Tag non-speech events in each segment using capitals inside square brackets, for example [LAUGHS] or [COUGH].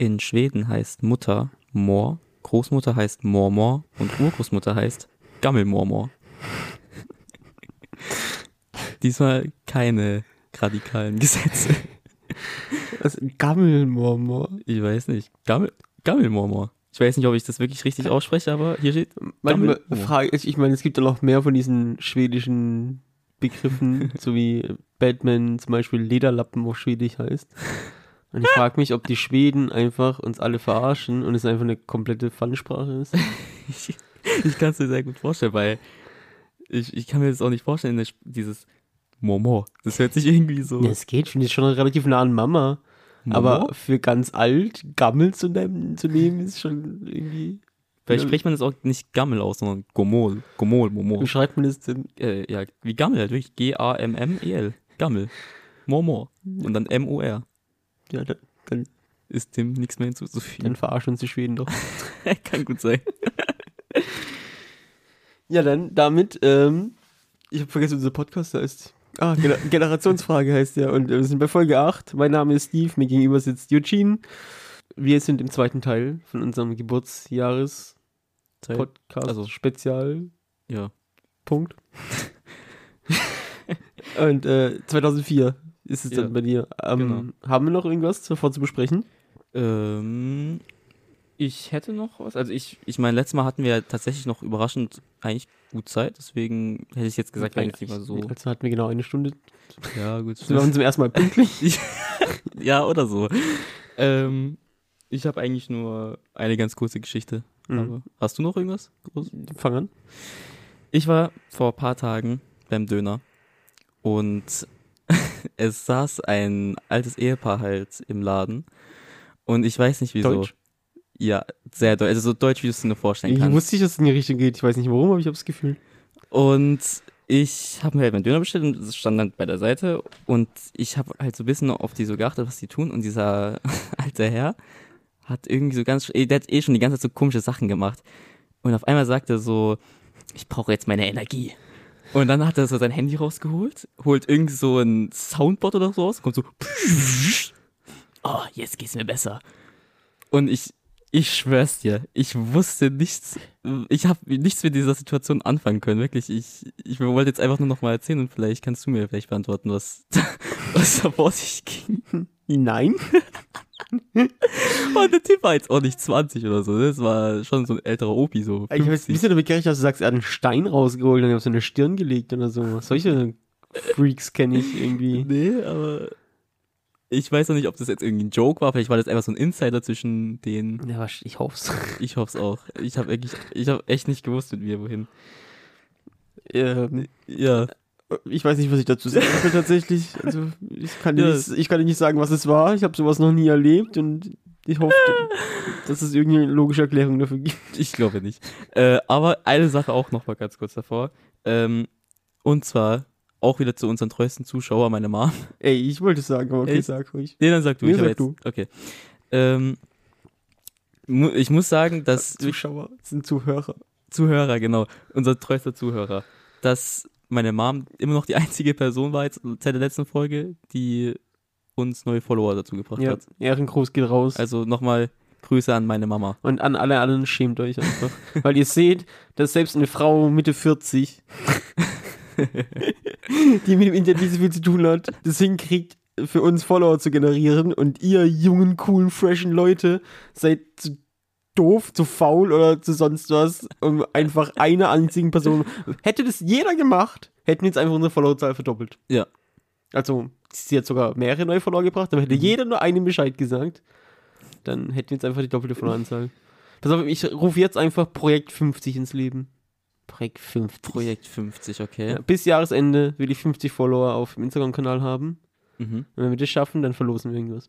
In Schweden heißt Mutter Mor, Großmutter heißt Mormor und Urgroßmutter heißt Gammelmormor. [LAUGHS] Diesmal keine radikalen Gesetze. Was? Gammelmormor. Ich weiß nicht. Gammel, Gammelmormor. Ich weiß nicht, ob ich das wirklich richtig ausspreche, aber hier steht Manchmal frage ich, ich meine, es gibt ja noch mehr von diesen schwedischen Begriffen, so wie Batman zum Beispiel Lederlappen auf Schwedisch heißt. Und ich frage mich, ob die Schweden einfach uns alle verarschen und es einfach eine komplette Fun-Sprache ist. [LAUGHS] Ich, ich kann es mir sehr gut vorstellen, weil ich, ich kann mir das auch nicht vorstellen, dieses Mormor. Das hört sich irgendwie so. Ja, es geht schon, die ist schon relativ nah an Mama. Aber Mormor? für ganz alt, Gammel zu nehmen, zu nehmen ist schon irgendwie. Vielleicht spricht man das auch nicht Gammel aus, sondern Gomol. Gomol, Momor. Wie schreibt man das denn? Äh, ja, wie Gammel, halt wirklich. G-A-M-M-E-L. Gammel. Mormor. Und dann M-O-R. Ja, dann, dann, Ist dem nichts mehr hinzuzufügen. dann verarschen uns die Schweden doch. [LAUGHS] Kann gut sein. [LAUGHS] Ja, dann damit, ähm, ich habe vergessen, unser Podcast heißt. Ah, Gener [LAUGHS] Generationsfrage heißt der. Und wir sind bei Folge 8. Mein Name ist Steve, mir gegenüber sitzt Eugene. Wir sind im zweiten Teil von unserem Geburtsjahres Podcast Also- Spezial Ja. Punkt. Und äh, 2004 ist es Ja, dann bei dir. Ähm, genau. Haben wir noch irgendwas davor zu besprechen? Ähm, ich hätte noch was. Also ich, ich meine, letztes Mal hatten wir tatsächlich noch überraschend eigentlich gut Zeit, deswegen hätte ich jetzt gesagt, eigentlich lieber so. Also hatten wir genau eine Stunde. Ja, gut. Sind wir uns zum ersten Mal pünktlich? [LAUGHS] ja, oder so. Ähm, ich habe eigentlich nur eine ganz kurze Geschichte. Mhm. Hast du noch irgendwas? Groß? Fang an. Ich war vor ein paar Tagen beim Döner und es saß ein altes Ehepaar halt im Laden und ich weiß nicht wieso. Deutsch? Ja, sehr deutsch. Also so deutsch, wie du es dir nur vorstellen Ich kannst. wusste nicht, dass es in die Richtung geht. Ich weiß nicht warum, aber ich habe das Gefühl. Und ich habe mir halt meinen Döner bestellt und es stand dann bei der Seite und ich habe halt so ein bisschen auf die so geachtet, was die tun und dieser [LAUGHS] alte Herr hat irgendwie so ganz, der hat eh schon die ganze Zeit so komische Sachen gemacht und auf einmal sagt er so, ich brauche jetzt meine Energie. Und dann hat er so sein Handy rausgeholt, holt irgendwie so ein Soundboard oder so raus, kommt so, oh, jetzt geht's mir besser. Und ich, ich schwör's dir, ich wusste nichts, ich habe nichts mit dieser Situation anfangen können, wirklich. Ich, ich wollte jetzt einfach nur noch mal erzählen und vielleicht kannst du mir vielleicht beantworten, was, [LAUGHS] was da vor sich ging. Nein. [LAUGHS] [LAUGHS] Und der Typ war jetzt auch nicht 20 oder so, ne? das war schon so ein älterer Opi, so Ich habe jetzt ein 50. bisschen damit gerechnet, dass du sagst, er hat einen Stein rausgeholt und auf seine Stirn gelegt oder so. Solche Freaks kenne ich irgendwie. [LAUGHS] Nee, aber ich weiß noch nicht, ob das jetzt irgendwie ein Joke war, vielleicht war das einfach so ein Insider zwischen denen. Ja, ich hoff's. [LAUGHS] Ich hoffe es auch. Ich habe wirklich, ich habe echt nicht gewusst mit mir, wohin. Ähm, Ja, ich weiß nicht, was ich dazu sagen will tatsächlich. Also ich kann, dir Ja. nicht, ich kann dir nicht sagen, was es war. Ich habe sowas noch nie erlebt und ich hoffe, dass es irgendeine logische Erklärung dafür gibt. Ich glaube nicht. Äh, aber eine Sache auch noch mal ganz kurz davor. Ähm, und zwar auch wieder zu unseren treuesten Zuschauer, meine Mom. Ey, ich wollte es sagen, aber okay, Echt? sag ruhig. Nee, dann sag du. Nee, ich sag jetzt, du. Okay. Ähm, mu ich muss sagen, dass Zuschauer sind Zuhörer. Zuhörer, genau, unser treuester Zuhörer, dass meine Mom immer noch die einzige Person war jetzt seit der letzten Folge, die uns neue Follower dazu gebracht Ja, hat. Ehrengruß geht raus. Also nochmal Grüße an meine Mama. Und an alle anderen schämt euch einfach. [LAUGHS] Weil ihr seht, dass selbst eine Frau Mitte 40, [LAUGHS] die mit dem Internet nicht so viel zu tun hat, das hinkriegt, für uns Follower zu generieren. Und ihr jungen, coolen, freshen Leute seid zu doof, zu faul oder zu sonst was, um einfach eine einzige Person. Hätte das jeder gemacht, hätten wir jetzt einfach unsere Followerzahl verdoppelt. Ja. Also, sie hat sogar mehrere neue Follower gebracht, aber hätte jeder nur einen Bescheid gesagt, dann hätten wir jetzt einfach die doppelte Followeranzahl. Pass auf, ich rufe jetzt einfach Projekt 50 ins Leben. Projekt 50. Projekt 50, okay. Ja, bis Jahresende will ich 50 Follower auf dem Instagram-Kanal haben. Mhm. Und wenn wir das schaffen, dann verlosen wir irgendwas.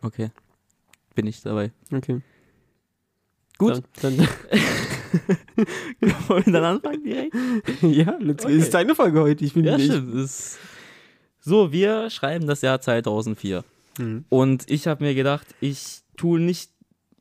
Okay. Bin ich dabei. Okay. Gut. Dann, dann, [LAUGHS] Wollen wir dann anfangen direkt? [LAUGHS] ja, let's Okay. Ist deine Folge heute. Ich bin Ja, stimmt. Ist so, wir schreiben das Jahr 2004. Mhm. Und ich habe mir gedacht, ich tue nicht,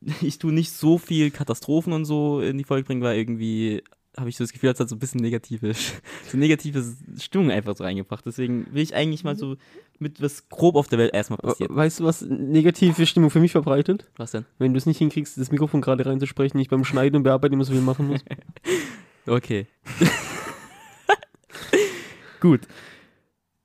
[LAUGHS] ich tue nicht so viel Katastrophen und so in die Folge bringen, weil irgendwie habe ich so das Gefühl, es hat so ein bisschen negative, [LAUGHS] so negative Stimmung einfach so reingebracht. Deswegen will ich eigentlich mal so mit was grob auf der Welt erstmal passiert. Weißt du, was negative Stimmung für mich verbreitet? Was denn? Wenn du es nicht hinkriegst, das Mikrofon gerade reinzusprechen, ich beim Schneiden und Bearbeiten immer so viel machen muss. [LAUGHS] Okay. [LAUGHS] Gut.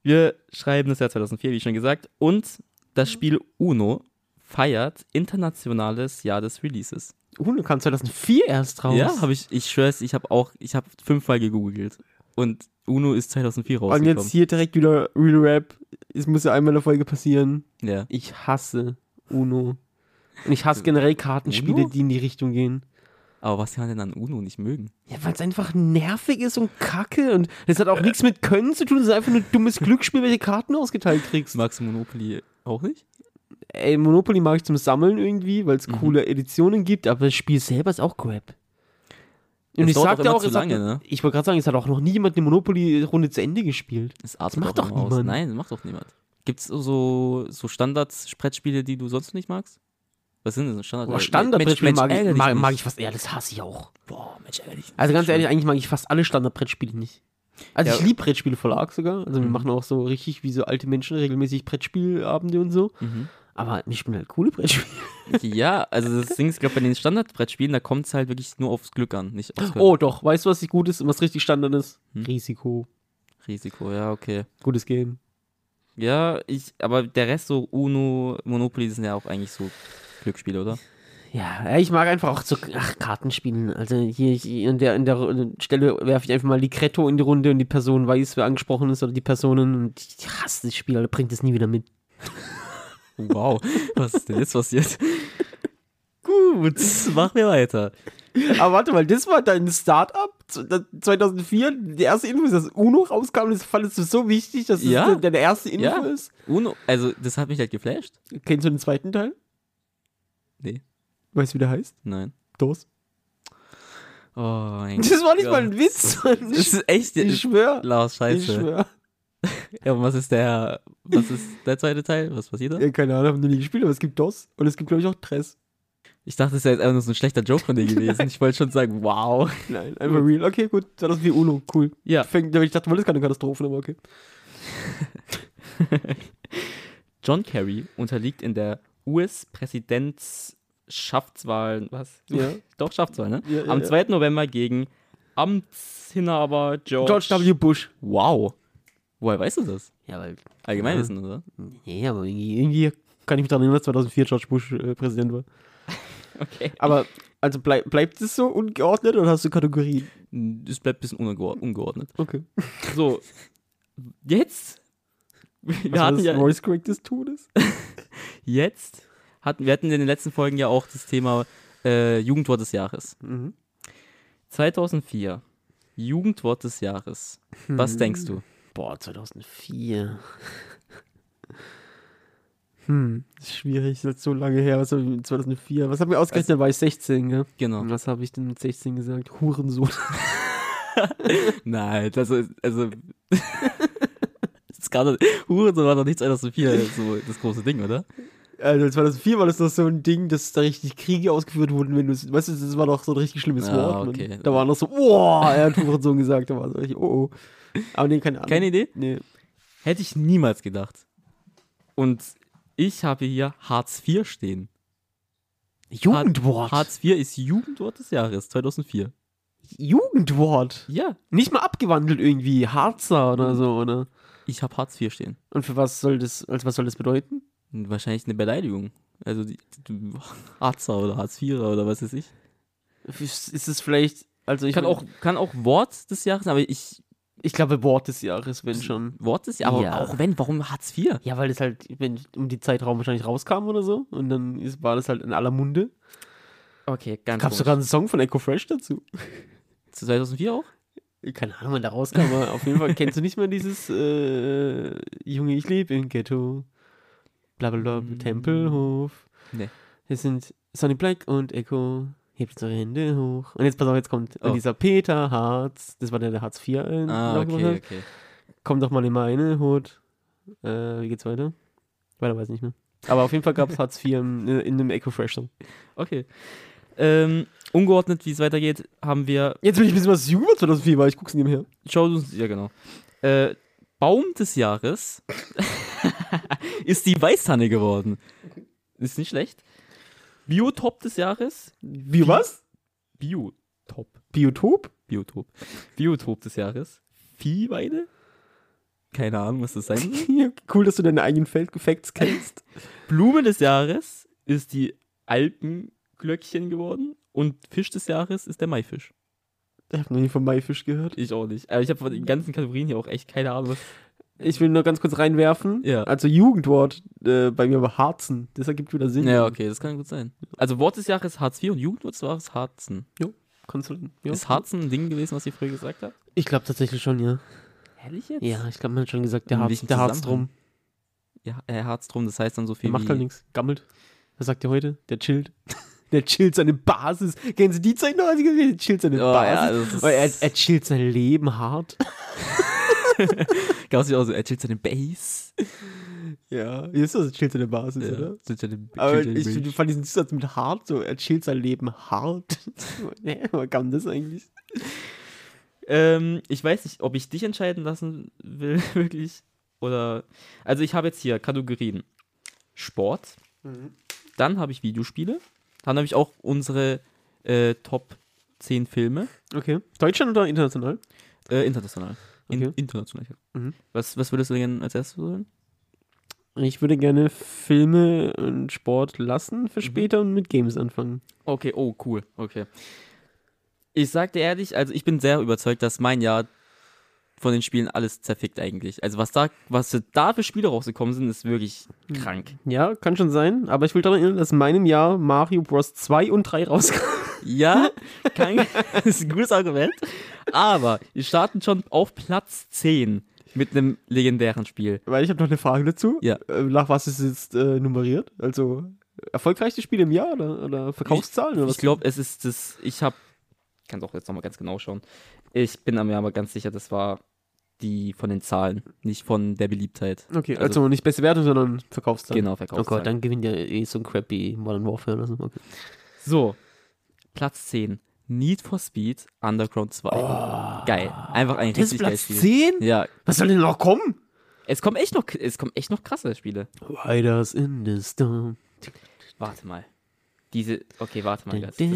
Wir schreiben das Jahr 2004, wie schon gesagt, und das Spiel Uno feiert internationales Jahr des Releases. Uno kam 2004 erst raus. Ja, habe ich, ich schwör's, ich habe auch, ich habe fünfmal gegoogelt. Und Uno ist 2004 Und rausgekommen. jetzt hier direkt wieder Real Rap. Es muss ja einmal in der Folge passieren. ja. Ich hasse Uno. Und ich hasse generell Kartenspiele, Uno? die in die Richtung gehen. Aber was kann man denn an Uno nicht mögen? Ja, weil es einfach nervig ist und kacke. Und das hat auch nichts mit Können zu tun. Es ist einfach nur ein dummes Glücksspiel, welche Karten du ausgeteilt kriegst. Magst du Monopoly auch nicht? Ey, Monopoly mag ich zum Sammeln irgendwie, weil es Mhm. coole Editionen gibt, aber das Spiel selber ist auch Crap. Und Das ich auch sagte auch, hat, lange, ne? ich wollte gerade sagen, es hat auch noch nie jemand eine Monopoly-Runde zu Ende gespielt. Das artet macht doch immer aus. niemand. Nein, das macht doch niemand. Gibt es so, so Standard-Brettspiele, die du sonst nicht magst? Was sind denn Standard? Boah, Standardbrettspiele mag, ich, mag, mag ich fast, ja, das hasse ich auch. Boah, Mensch, dich Also ganz ehrlich, eigentlich mag ich fast alle Standardbrettspiele nicht. Also Ja. ich liebe Brettspiele Verlag sogar. Also wir Mhm. machen auch so richtig wie so alte Menschen regelmäßig Brettspielabende und so. Mhm. Aber wir spielen halt coole Brettspiele. [LAUGHS] Ja, also das Ding ist, glaube bei den Standardbrettspielen, da kommt es halt wirklich nur aufs Glück an, nicht. Oh doch, weißt du, was nicht gut ist und was richtig Standard ist? Hm? Risiko. Risiko, ja, okay. Gutes Game. Ja, ich, aber der Rest so Uno, Monopoly sind ja auch eigentlich so Glücksspiele, oder? Ja, ich mag einfach auch so ach, Kartenspielen. Also hier ich, in, der, in der Stelle werfe ich einfach mal Ligretto in die Runde und die Person weiß, wer angesprochen ist oder die Personen und ich hasse das Spiel, aber bringt es nie wieder mit. [LAUGHS] Wow, was ist denn jetzt passiert? Gut, machen wir weiter. Aber warte mal, das war dein Startup 2004, die erste Info ist, dass Uno rauskam, das fandest du so wichtig, dass Ja. es deine erste Info Ja. ist. Uno, also das hat mich halt geflasht. Kennst du den zweiten Teil? Nee. Weißt du, wie der heißt? Nein. DOS. Oh mein Das war nicht Gott. mal ein Witz. Das ist echt, Ich schwör. Lars, Ich scheiße. schwör. Ja, und was ist der, was ist der zweite Teil? Was passiert da? Ja, keine Ahnung, hab noch nie gespielt, aber es gibt DOS und es gibt, glaube ich, auch Tress. Ich dachte, das wäre jetzt einfach nur so ein schlechter Joke von dir [LAUGHS] gewesen. Ich wollte schon sagen, wow. Nein, einfach real. Okay, gut, 2004 Uno, cool. Ja. Ich dachte, das ist keine Katastrophe, aber okay. [LAUGHS] John Kerry unterliegt in der US-Präsidentschaftswahl, was? Ja. [LAUGHS] Doch, Schaftswahl, ne? Ja, ja, Am ja. 2. November gegen Amtsinhaber George. George W. Bush. Wow. Woher weißt du das? Ja, weil. Allgemeinwissen, oder? Nee, aber irgendwie, irgendwie kann ich mich daran erinnern, dass 2004 George Bush äh, Präsident war. [LAUGHS] Okay. Aber, also bleib, bleibt es so ungeordnet oder hast du Kategorien? Das bleibt ein bisschen ungeor- ungeordnet. Okay. So, jetzt. Wir Was hatten das ja Voice Crack des Todes? [LAUGHS] jetzt, hatten, wir hatten in den letzten Folgen ja auch das Thema äh, Jugendwort des Jahres. Mhm. 2004, Jugendwort des Jahres. Was Hm. denkst du? Boah, 2004. Hm, ist schwierig, das ist so lange her. Was hab ich mit 2004? Was haben wir ausgerechnet? Da war ich 16, gell? Genau. Und was habe ich denn mit 16 gesagt? Hurensohn. [LAUGHS] [LAUGHS] Nein, das ist, also. [LAUGHS] das gerade, Hurensohn war doch nicht 2004 so das große Ding, oder? Also 2004 war das doch so ein Ding, dass da richtig Kriege ausgeführt wurden, wenn du weißt du, das war doch so ein richtig schlimmes Ah, Wort. okay. Da war noch so, boah, er hat Hurensohn gesagt, da war so richtig, oh, oh. Aber nee, keine Ahnung. Keine Idee? Nee. Hätte ich niemals gedacht. Und ich habe hier Hartz IV stehen. Jugendwort. Hartz IV ist Jugendwort des Jahres 2004. Jugendwort. Ja, Nicht mal abgewandelt irgendwie, Harzer oder so, oder? ich habe Hartz IV stehen. Und für was soll das, als was soll das bedeuten? Wahrscheinlich eine Beleidigung. Also die, die [LAUGHS] Harzer oder Hartz IV oder was weiß ich. Ist ist es vielleicht, also ich Kann auch, kann auch Wort des Jahres, aber ich. Ich glaube Wort des Jahres, wenn schon. Wort des Jahres, aber Ja. auch wenn, warum Hartz IV? Ja, weil das halt, wenn um die Zeitraum wahrscheinlich rauskam oder so. Und dann ist, war das halt in aller Munde. Okay, ganz Gab es sogar einen Song von Echo Fresh dazu. 2004 auch? Keine Ahnung, wann der rauskam, aber auf jeden Fall [LAUGHS] kennst du nicht mehr dieses äh, Junge, ich lebe im Ghetto. Blablabla, Mm. Tempelhof. Nee. Wir sind Sonny Black und Echo. Hebt eure Hände hoch. Und jetzt pass auf, jetzt kommt Oh. dieser Peter Harz. Das war der, der Hartz IV. Äh, Ah, okay, hat. okay. Komm doch mal in meine Hut. Äh, wie geht's weiter? Weiter weiß ich nicht mehr. Aber auf jeden Fall gab es Hartz IV äh, in einem Echo Fresh Song. Okay. Ähm, ungeordnet, wie es weitergeht, haben wir Jetzt bin ich ein bisschen was jünger 2004 war. Ich guck's nebenher. Schau uns, ja genau. Äh, Baum des Jahres [LAUGHS] ist die Weißtanne geworden. Ist nicht schlecht. Biotop des Jahres. Wie was? Biotop. Biotop? Biotop. Biotop des Jahres. Viehweide? Keine Ahnung, was das sein soll. [LAUGHS] Cool, dass du deine eigenen Feldgefacts kennst. [LAUGHS] Blume des Jahres ist die Alpenglöckchen geworden. Und Fisch des Jahres ist der Maifisch. Ich habe noch nie von Maifisch gehört. Ich auch nicht. Aber ich habe von den ganzen Kategorien hier auch echt keine Ahnung, was. Ich will nur ganz kurz reinwerfen. Ja. Also Jugendwort äh, bei mir war Harzen. Das ergibt wieder Sinn. Ja, okay, das kann gut sein. Also Wort des Jahres Hartz IV und Jugendwort des Jahres Harzen. Kannst du, ja. Ist Harzen ein Ding gewesen, was ihr früher gesagt habt? Ich glaube tatsächlich schon, ja. Ehrlich jetzt? Ja, ich glaube, man hat schon gesagt, der Harz, der Harz drum. Ja, äh, Harz drum, das heißt dann so Der viel macht wie... halt nichts. Gammelt. Was sagt ihr heute? Der chillt. [LAUGHS] Der chillt seine Basis. Kennen Sie die Zeit noch? als ich gesagt habe? Der chillt seine Oh, ja, Basis. Weil er, er chillt sein Leben hart. [LAUGHS] Gab's nicht auch so, er chillt seine Base. Ja, ist das chillt seine Basis, Ja, oder? chillt seine, Aber chillt ich Base. fand diesen Zusatz mit hart so, er chillt sein Leben hart. [LAUGHS] Woher kam das eigentlich? Ähm, ich weiß nicht, ob ich dich entscheiden lassen will, [LAUGHS] wirklich. Oder. Also, ich habe jetzt hier Kategorien: Sport. Dann habe ich Videospiele. Dann habe ich auch unsere äh, Top 10 Filme. Okay. Deutschland oder international? Äh, international. In, Okay. International. Mhm. Was, was würdest du denn als erstes sagen? Ich würde gerne Filme und Sport lassen Mhm. für später und mit Games anfangen. Okay, oh, cool. Okay. Ich sag dir ehrlich, also ich bin sehr überzeugt, dass mein Jahr von den Spielen alles zerfickt eigentlich. Also was da, was da für Spiele rausgekommen sind, ist wirklich krank. Ja, kann schon sein, aber ich will daran erinnern, dass in meinem Jahr Mario Bros. 2 und 3 rauskamen. Ja, [LAUGHS] kann, das [LAUGHS] ist ein gutes Argument. Aber wir starten schon auf Platz 10 mit einem legendären Spiel. Weil ich habe noch eine Frage dazu. Ja. Äh, Nach was ist es jetzt äh, nummeriert? Also erfolgreichste Spiele im Jahr oder, oder Verkaufszahlen? oder Ich glaube, es ist das, ich habe, kann auch jetzt nochmal ganz genau schauen. Ich bin mir aber ganz sicher, das war die von den Zahlen, nicht von der Beliebtheit. Okay, also- also, nicht beste Wertung, sondern Verkaufszahlen. Genau, Oh Verkaufszahlen. Gott, dann gewinnt ja eh so ein crappy Modern Warfare oder so. Okay. So, Platz 10. Need for Speed Underground 2. Geil. Einfach ein Oh. Das ist richtig geiles Platz Spiel. 10? Ja, Was soll denn noch kommen? es kommen echt noch, es kommen echt noch krasse Spiele. Riders in the Storm. Warte mal. Diese, okay, warte mal. Das, das,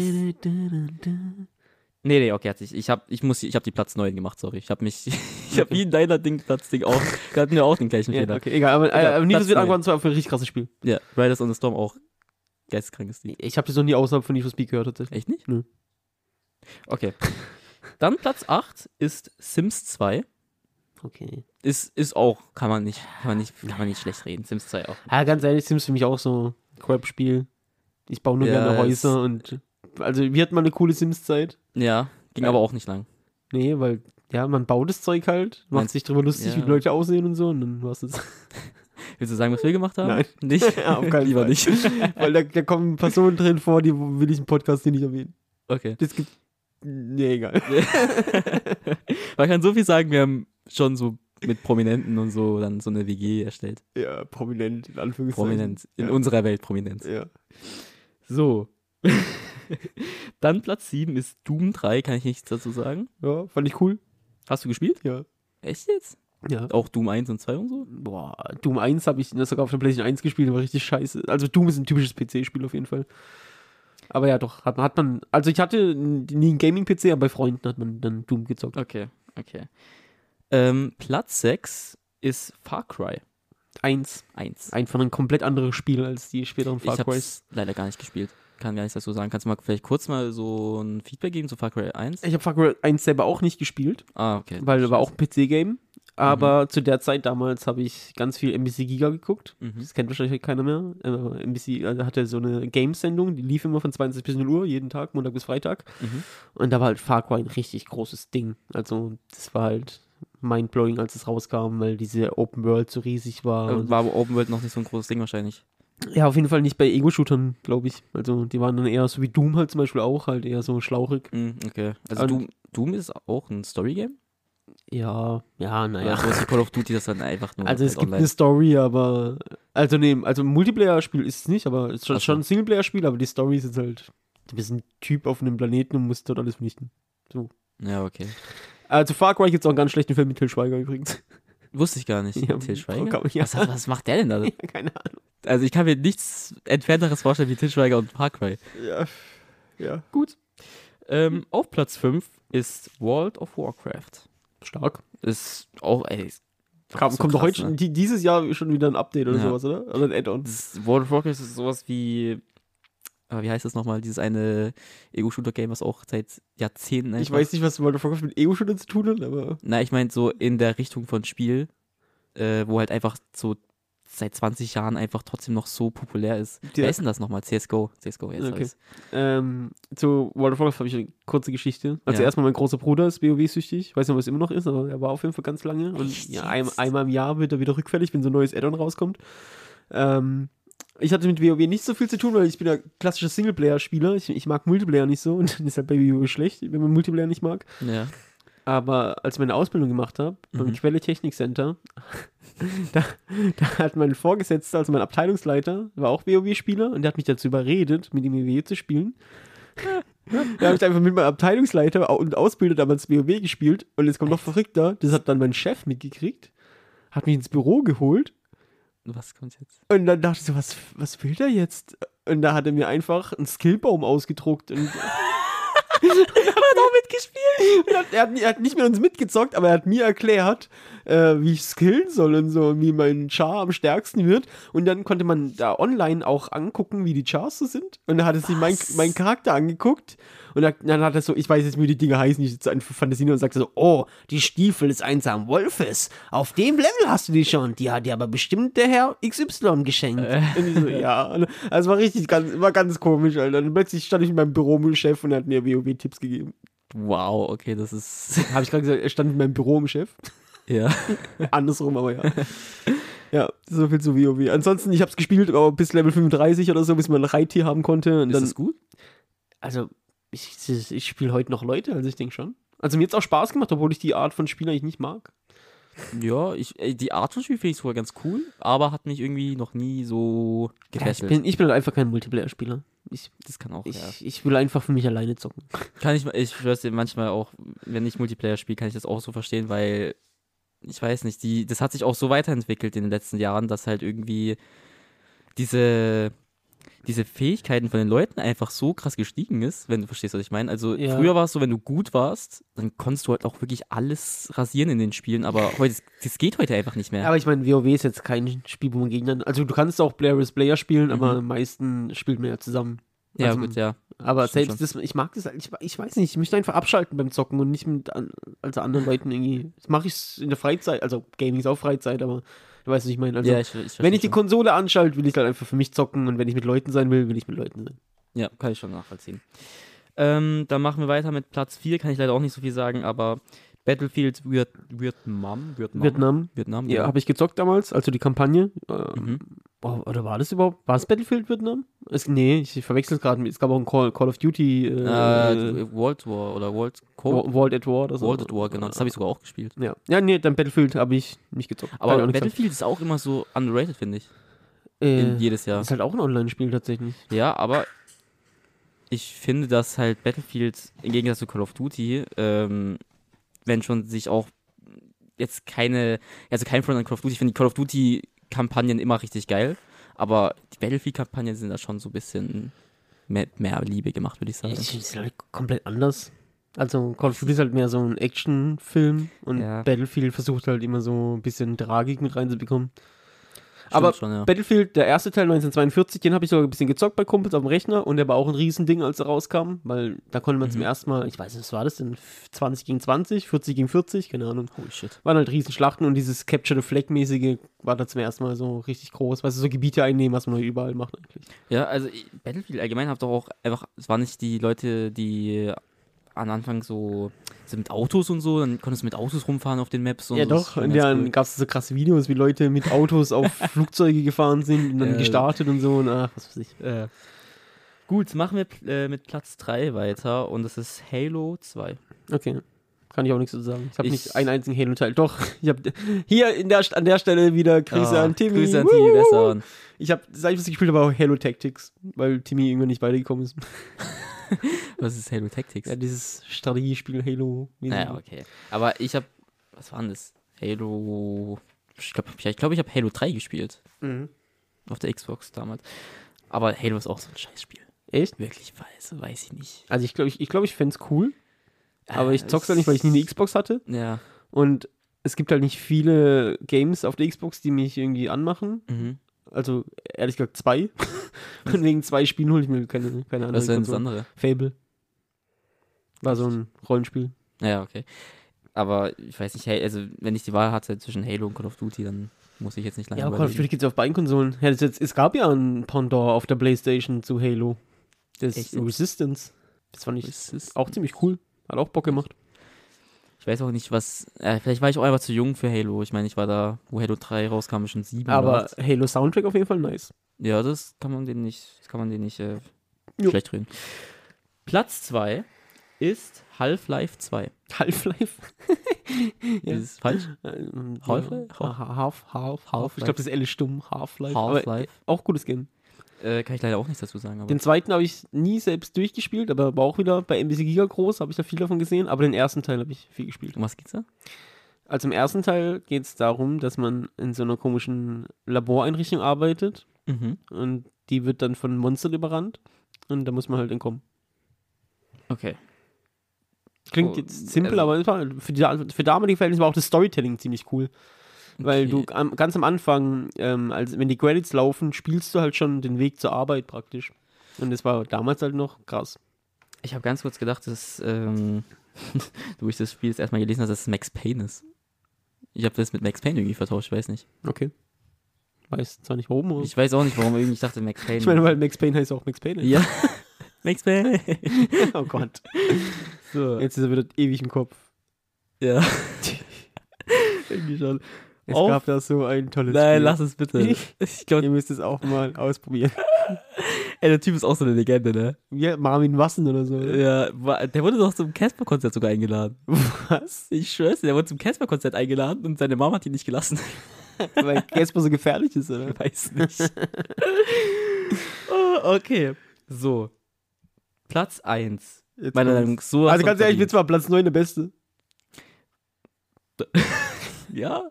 nee, nee, okay, hat sich, ich hab, ich muss, ich hab die Platz 9 gemacht, sorry. Ich hab mich, [LAUGHS] ich hab wie in deiner Ding, Platz Ding auch, wir hatten ja auch den gleichen Ja, Fehler. okay, egal. Aber, Egal, äh, aber Need for Platz Speed neun. Underground 2 war ein richtig krasses Spiel. Ja, Riders on the Storm auch geisteskrankes Lied. Ich habe das noch nie außerhalb von Need for Speed gehört tatsächlich. Echt nicht? Nö. Okay. Dann Platz 8 ist Sims 2. Okay. Ist, ist auch, kann man nicht, kann man nicht, kann man nicht schlecht reden. Sims 2 auch. Ja, ganz ehrlich, Sims für mich auch so ein Crap-Spiel. Ich baue nur Ja, gerne Häuser und. Also, wir hatten mal eine coole Sims-Zeit. Ja, ging Ja. aber auch nicht lang. Nee, weil, ja, man baut das Zeug halt, macht Meinst- sich drüber lustig, ja. wie die Leute aussehen und so, und dann war's das. [LAUGHS] Willst du sagen, was wir gemacht haben? Nein. [LAUGHS] Nicht? Ja, [LAUGHS] auf keinen Lieber Fall. nicht. weil da, da kommen Personen drin vor, die will ich im Podcast hier nicht erwähnen. Okay. Das gibt. Nee, egal. Man kann so viel sagen, wir haben schon so mit Prominenten und so dann so eine WG erstellt. Ja, prominent, in Anführungszeichen. Prominent. In ja. unserer Welt Prominenz. Ja. So. [LAUGHS] dann Platz 7 ist Doom 3, kann ich nichts dazu sagen. ja, fand ich cool. Hast du gespielt? Ja. Echt jetzt? Ja. Auch Doom 1 und 2 und so? Boah, Doom 1 habe ich sogar auf der PlayStation 1 gespielt, war richtig scheiße. Also Doom ist ein typisches PC-Spiel auf jeden Fall. Aber ja, doch, hat, hat man, also ich hatte nie einen Gaming-PC, aber bei Freunden hat man dann Doom gezockt. Okay, okay. Ähm, Platz 6 ist Far Cry Eins. 1. Einfach ein komplett anderes Spiel als die späteren Far ich habe Crys. es leider gar nicht gespielt. Kann gar nichts dazu sagen. Kannst du mal vielleicht kurz mal so ein Feedback geben zu Far Cry 1? Ich habe Far Cry 1 selber auch nicht gespielt, Ah, okay. weil war auch ein PC-Game. Aber Mhm. zu der Zeit damals habe ich ganz viel NBC Giga geguckt. Mhm. Das kennt wahrscheinlich keiner mehr. Äh, NBC also hatte so eine Games-Sendung, die lief immer von 20 bis 0 Uhr, jeden Tag, Montag bis Freitag. Mhm. Und da war halt Far Cry ein richtig großes Ding. Also, das war halt mindblowing, als es rauskam, weil diese Open World so riesig war. Äh, War aber Open World noch nicht so ein großes Ding wahrscheinlich. Ja, auf jeden Fall nicht bei Ego-Shootern, glaube ich. Also, die waren dann eher so wie Doom halt zum Beispiel auch, halt eher so schlauchig. Mhm, okay. Also Doom, Doom ist auch ein Story-Game? Ja, ja, naja. Ja, sowas wie Call of Duty, das dann einfach nur Also es halt gibt online. eine Story, aber also nee, also ein Multiplayer-Spiel ist es nicht, aber es ist schon, so. schon ein Singleplayer-Spiel, aber die Story ist jetzt halt Du bist ein Typ auf einem Planeten und musst dort alles vernichten. Ja, okay. Zu Far Cry gibt es auch einen ganz schlechten Film mit Till Schweiger übrigens. Wusste ich gar nicht. Ja, Till Schweiger? Ja. Was, was macht der denn da? [LAUGHS] ja, keine Ahnung. Also ich kann mir nichts entfernteres vorstellen wie Till Schweiger und Cry. Ja, ja. Gut. Ähm, auf Platz 5 ist World of Warcraft. Stark. Ist auch, ey, Kam, so kommt doch krass, heute ne? die, dieses Jahr schon wieder ein Update oder Ja. sowas, oder? Oder ein Add-on. World of Warcraft ist sowas wie, wie heißt das nochmal, dieses eine Ego-Shooter-Game, was auch seit Jahrzehnten Ich einfach- weiß nicht, was World of Warcraft mit Ego-Shooter zu tun hat, aber. Na, ich meine so in der Richtung von Spiel, äh, wo halt einfach so seit 20 Jahren einfach trotzdem noch so populär ist. Die- Wer ist denn das nochmal? CSGO. CSGO, jetzt Okay. Ähm, zu World of Warcraft habe ich eine kurze Geschichte. Also Ja. erstmal mein großer Bruder ist WoW-süchtig. Ich weiß nicht, ob es immer noch ist, aber er war auf jeden Fall ganz lange. Und ja, ein, einmal im Jahr wird er wieder rückfällig, wenn so ein neues Add-on rauskommt. Ähm, ich hatte mit WoW nicht so viel zu tun, weil ich bin ja klassischer Singleplayer-Spieler. Ich, ich mag Multiplayer nicht so und [LAUGHS] deshalb bei WoW schlecht, wenn man Multiplayer nicht mag. Ja. Aber als ich meine Ausbildung gemacht habe, beim Mhm. Quelle Technik Center, [LAUGHS] da, da hat mein Vorgesetzter, also mein Abteilungsleiter, war auch WoW-Spieler und der hat mich dazu überredet, mit ihm WoW zu spielen. [LAUGHS] Da habe ich einfach mit meinem Abteilungsleiter und Ausbilder damals WoW gespielt und jetzt kommt noch verrückter, das hat dann mein Chef mitgekriegt, hat mich ins Büro geholt Was kommt jetzt? und dann dachte ich so, was, was will der jetzt? Und da hat er mir einfach einen Skillbaum ausgedruckt und [LAUGHS] hat auch mitgespielt. Er hat, er, hat, er hat nicht mit uns mitgezockt, aber er hat mir erklärt, äh, wie ich skillen soll und so, und wie mein Char am stärksten wird. Und dann konnte man da online auch angucken, wie die Chars so sind. Und dann hat er sich mein, meinen Charakter angeguckt. Und dann, hat er so, ich weiß jetzt, wie die Dinge heißen, ich jetzt einfach Fantasie und sagte so, oh, die Stiefel des einsamen Wolfes. Auf dem Level hast du die schon. Die hat dir aber bestimmt der Herr XY geschenkt. Ich so, ja. Also war richtig, ganz, war ganz komisch, Alter. Und plötzlich stand ich in meinem Büro mit dem Chef und er hat mir WoW-Tipps gegeben. Wow, okay, das ist. [LAUGHS] Habe ich gerade gesagt, er stand in meinem Büro mit dem Chef. ja. [LAUGHS] Andersrum, aber ja. Ja, so viel zu WoW. Ansonsten, ich habe es gespielt, aber bis Level 35 oder so, bis man ein Reittier haben konnte. Und Ist dann, das gut? also, ich, ich spiele heute noch Leute, also ich denke schon. Also mir hat es auch Spaß gemacht, obwohl ich die Art von Spiel eigentlich nicht mag. Ja, ich, die Art von Spiel finde ich sogar ganz cool, aber hat mich irgendwie noch nie so Ja, ich, gefesselt. bin, ich bin halt einfach kein Multiplayer-Spieler. Ich, das kann auch, ich, ja. ich will einfach für mich alleine zocken. Kann ich, ich schwör's dir manchmal auch, wenn ich Multiplayer spiele, kann ich das auch so verstehen, weil ich weiß nicht, die, das hat sich auch so weiterentwickelt in den letzten Jahren, dass halt irgendwie diese, diese Fähigkeiten von den Leuten einfach so krass gestiegen ist, wenn du verstehst, was ich meine. Also Ja. früher war es so, wenn du gut warst, dann konntest du halt auch wirklich alles rasieren in den Spielen, aber [LAUGHS] heute, das geht heute einfach nicht mehr. Aber ich meine, WoW ist jetzt kein Spiel, wo man gegeneinander. Also du kannst auch Player vs. Player spielen, aber Mhm. am meisten spielt man ja zusammen. ja, also- gut, ja. Aber selbst das, ich mag das, halt- ich, ich weiß nicht, ich möchte einfach abschalten beim Zocken und nicht mit an, also anderen Leuten irgendwie. Das mache ich in der Freizeit, also Gaming ist auch Freizeit, aber du weißt, was ich meine. Also, ja, ich, ich wenn ich die Konsole anschalte, will ich halt einfach für mich zocken und wenn ich mit Leuten sein will, will ich mit Leuten sein. Ja, kann ich schon nachvollziehen. Ähm, dann machen wir weiter mit Platz 4, kann ich leider auch nicht so viel sagen, aber Battlefield Viet Vietnam, Vietnam, Vietnam, Vietnam, ja, habe ich gezockt damals, also die Kampagne. Äh, Mhm. Oh, oder war das überhaupt, war es Battlefield Vietnam? Es, nee, ich verwechsel es gerade, es gab auch ein Call, Call of Duty, äh, Äh, World War oder World Cold, World at War oder so. World at War, genau, das habe ich sogar auch gespielt. Ja, ja nee, dann Battlefield habe ich nicht gezockt. Aber. Battlefield ist auch immer so underrated, finde ich. äh, jedes Jahr. ist halt auch ein Online-Spiel tatsächlich. Ja, aber ich finde, dass halt Battlefield im Gegensatz zu Call of Duty, ähm, wenn schon sich auch jetzt keine, also kein Front an Call of Duty, ich finde Call of Duty Kampagnen immer richtig geil, aber die Battlefield-Kampagnen sind da schon so ein bisschen mehr, mehr Liebe gemacht, würde ich sagen. Ich, ist halt komplett anders. Also Call of Duty ist halt mehr so ein Actionfilm und Ja. Battlefield versucht halt immer so ein bisschen Tragik mit reinzubekommen. Aber schon, ja. Battlefield, der erste Teil 1942, den habe ich sogar ein bisschen gezockt bei Kumpels auf dem Rechner und der war auch ein Riesending, als er rauskam, weil da konnte man zum Mhm. ersten Mal, ich weiß nicht, was war das denn, 20 gegen 20, 40 gegen 40, keine Ahnung. Holy shit. Waren halt Riesenschlachten und dieses Capture the Flag-mäßige war da zum ersten Mal so richtig groß, weil sie so Gebiete einnehmen, was man heute überall macht eigentlich. Ja, also Battlefield allgemein hat doch auch einfach, es waren nicht die Leute, die am Anfang so, so mit Autos und so, dann konntest du mit Autos rumfahren auf den Maps und ja, doch. Und dann cool. gab es so krasse Videos, wie Leute mit Autos auf [LAUGHS] Flugzeuge gefahren sind und dann Äh. gestartet und so. Und ach, was weiß ich. Äh, gut, machen wir äh, mit Platz 3 weiter und das ist Halo 2. Okay. Kann ich auch nichts zu sagen. Ich habe Ich- nicht einen einzigen Halo-Teil. Doch, ich habe hier in der, an der Stelle wieder Grüße Ah, an Timmy. Grüße an. Timmy Besser. Ich habe, seit ich das gespielt habe, auch Halo Tactics, weil Timmy irgendwann nicht weitergekommen ist. [LAUGHS] [LAUGHS] Was ist Halo Tactics? Ja, dieses Strategiespiel Halo. naja, okay. Aber ich habe, was war denn das? Halo, ich glaube, ich, glaub, ich habe Halo 3 gespielt. Mhm. Auf der Xbox damals. Aber Halo ist auch so ein Scheißspiel. Echt? Wirklich, weiß, weiß ich nicht. Also ich glaube, ich, ich, glaub, ich fände es cool, aber Äh, ich zock's halt nicht, weil ich nie eine Xbox hatte. Ja. Und es gibt halt nicht viele Games auf der Xbox, die mich irgendwie anmachen. Mhm. Also ehrlich gesagt zwei. [LAUGHS] Und wegen zwei Spielen hole ich mir keine, keine andere Was ist denn das andere? Fable. War so ein Rollenspiel. Ja, okay. Aber ich weiß nicht, also wenn ich die Wahl hatte zwischen Halo und Call of Duty, dann muss ich jetzt nicht lange Ja, aber Call of. Duty gibt es auf beiden Konsolen. Ja, jetzt, es gab ja ein Pendant auf der Playstation zu Halo. Das Echt? Resistance. Das fand ich Es ist- auch ziemlich cool. Hat auch Bock gemacht. Ich weiß auch nicht, was. Äh, vielleicht war ich auch einfach zu jung für Halo. Ich meine, ich war da, wo Halo 3 rauskam, schon sieben. Aber. Halo Soundtrack auf jeden Fall nice. Ja, das kann man den nicht, das kann man den nicht äh, schlecht reden. Platz 2 ist Half-Life 2. Half-Life. Ja. [LAUGHS] Ist falsch? [LAUGHS] Ähm, Half-Life? ja. Half, Half, Half. Ich glaube, das L ist stumm. Half-Life. Half-Life. auch gutes Game. Äh, kann ich leider auch nichts dazu sagen. Den zweiten habe ich nie selbst durchgespielt, aber war auch wieder bei MBC Giga groß, habe ich da viel davon gesehen. Aber den ersten Teil habe ich viel gespielt. um was geht's da? Also im ersten Teil geht es darum, dass man in so einer komischen Laboreinrichtung arbeitet Mhm. und die wird dann von Monstern überrannt und da muss man halt entkommen. Okay. Klingt Oh, jetzt simpel, also- aber für, die, für damalige Verhältnisse war auch das Storytelling ziemlich cool. Weil Okay. du am, ganz am Anfang, ähm, als, wenn die Credits laufen, spielst du halt schon den Weg zur Arbeit praktisch. Und das war damals halt noch krass. Ich habe ganz kurz gedacht, dass ähm, [LAUGHS] du ich das Spiel jetzt erstmal gelesen hast, dass es Max Payne ist. Ich habe das mit Max Payne irgendwie vertauscht, ich weiß nicht. Okay. Weiß zwar nicht warum, aber Ich weiß auch nicht, warum irgendwie ich dachte Max Payne. ich meine, weil Max Payne heißt auch Max Payne. ja. [LAUGHS] Max Payne. [LAUGHS] oh Gott. so. Jetzt ist er wieder ewig im Kopf. Ja. irgendwie schon. Es Auf- gab da so ein tolles Nein, Spiel. lass es bitte. Ich [LAUGHS] glaube, Ihr müsst es auch mal ausprobieren. [LAUGHS] ey, der Typ ist auch so eine Legende, ne? Wie Marvin Wassen oder so. Ja, der wurde doch zum Casper-Konzert sogar eingeladen. Was? Ich schwör's dir, der wurde zum Casper-Konzert eingeladen und seine Mama hat ihn nicht gelassen. [LAUGHS] Weil Casper so gefährlich ist, oder? Ich weiß nicht. oh, okay. So. Platz 1. Jetzt. Meinung so. Also ganz ehrlich, jetzt war Platz 9 der Beste. Ja,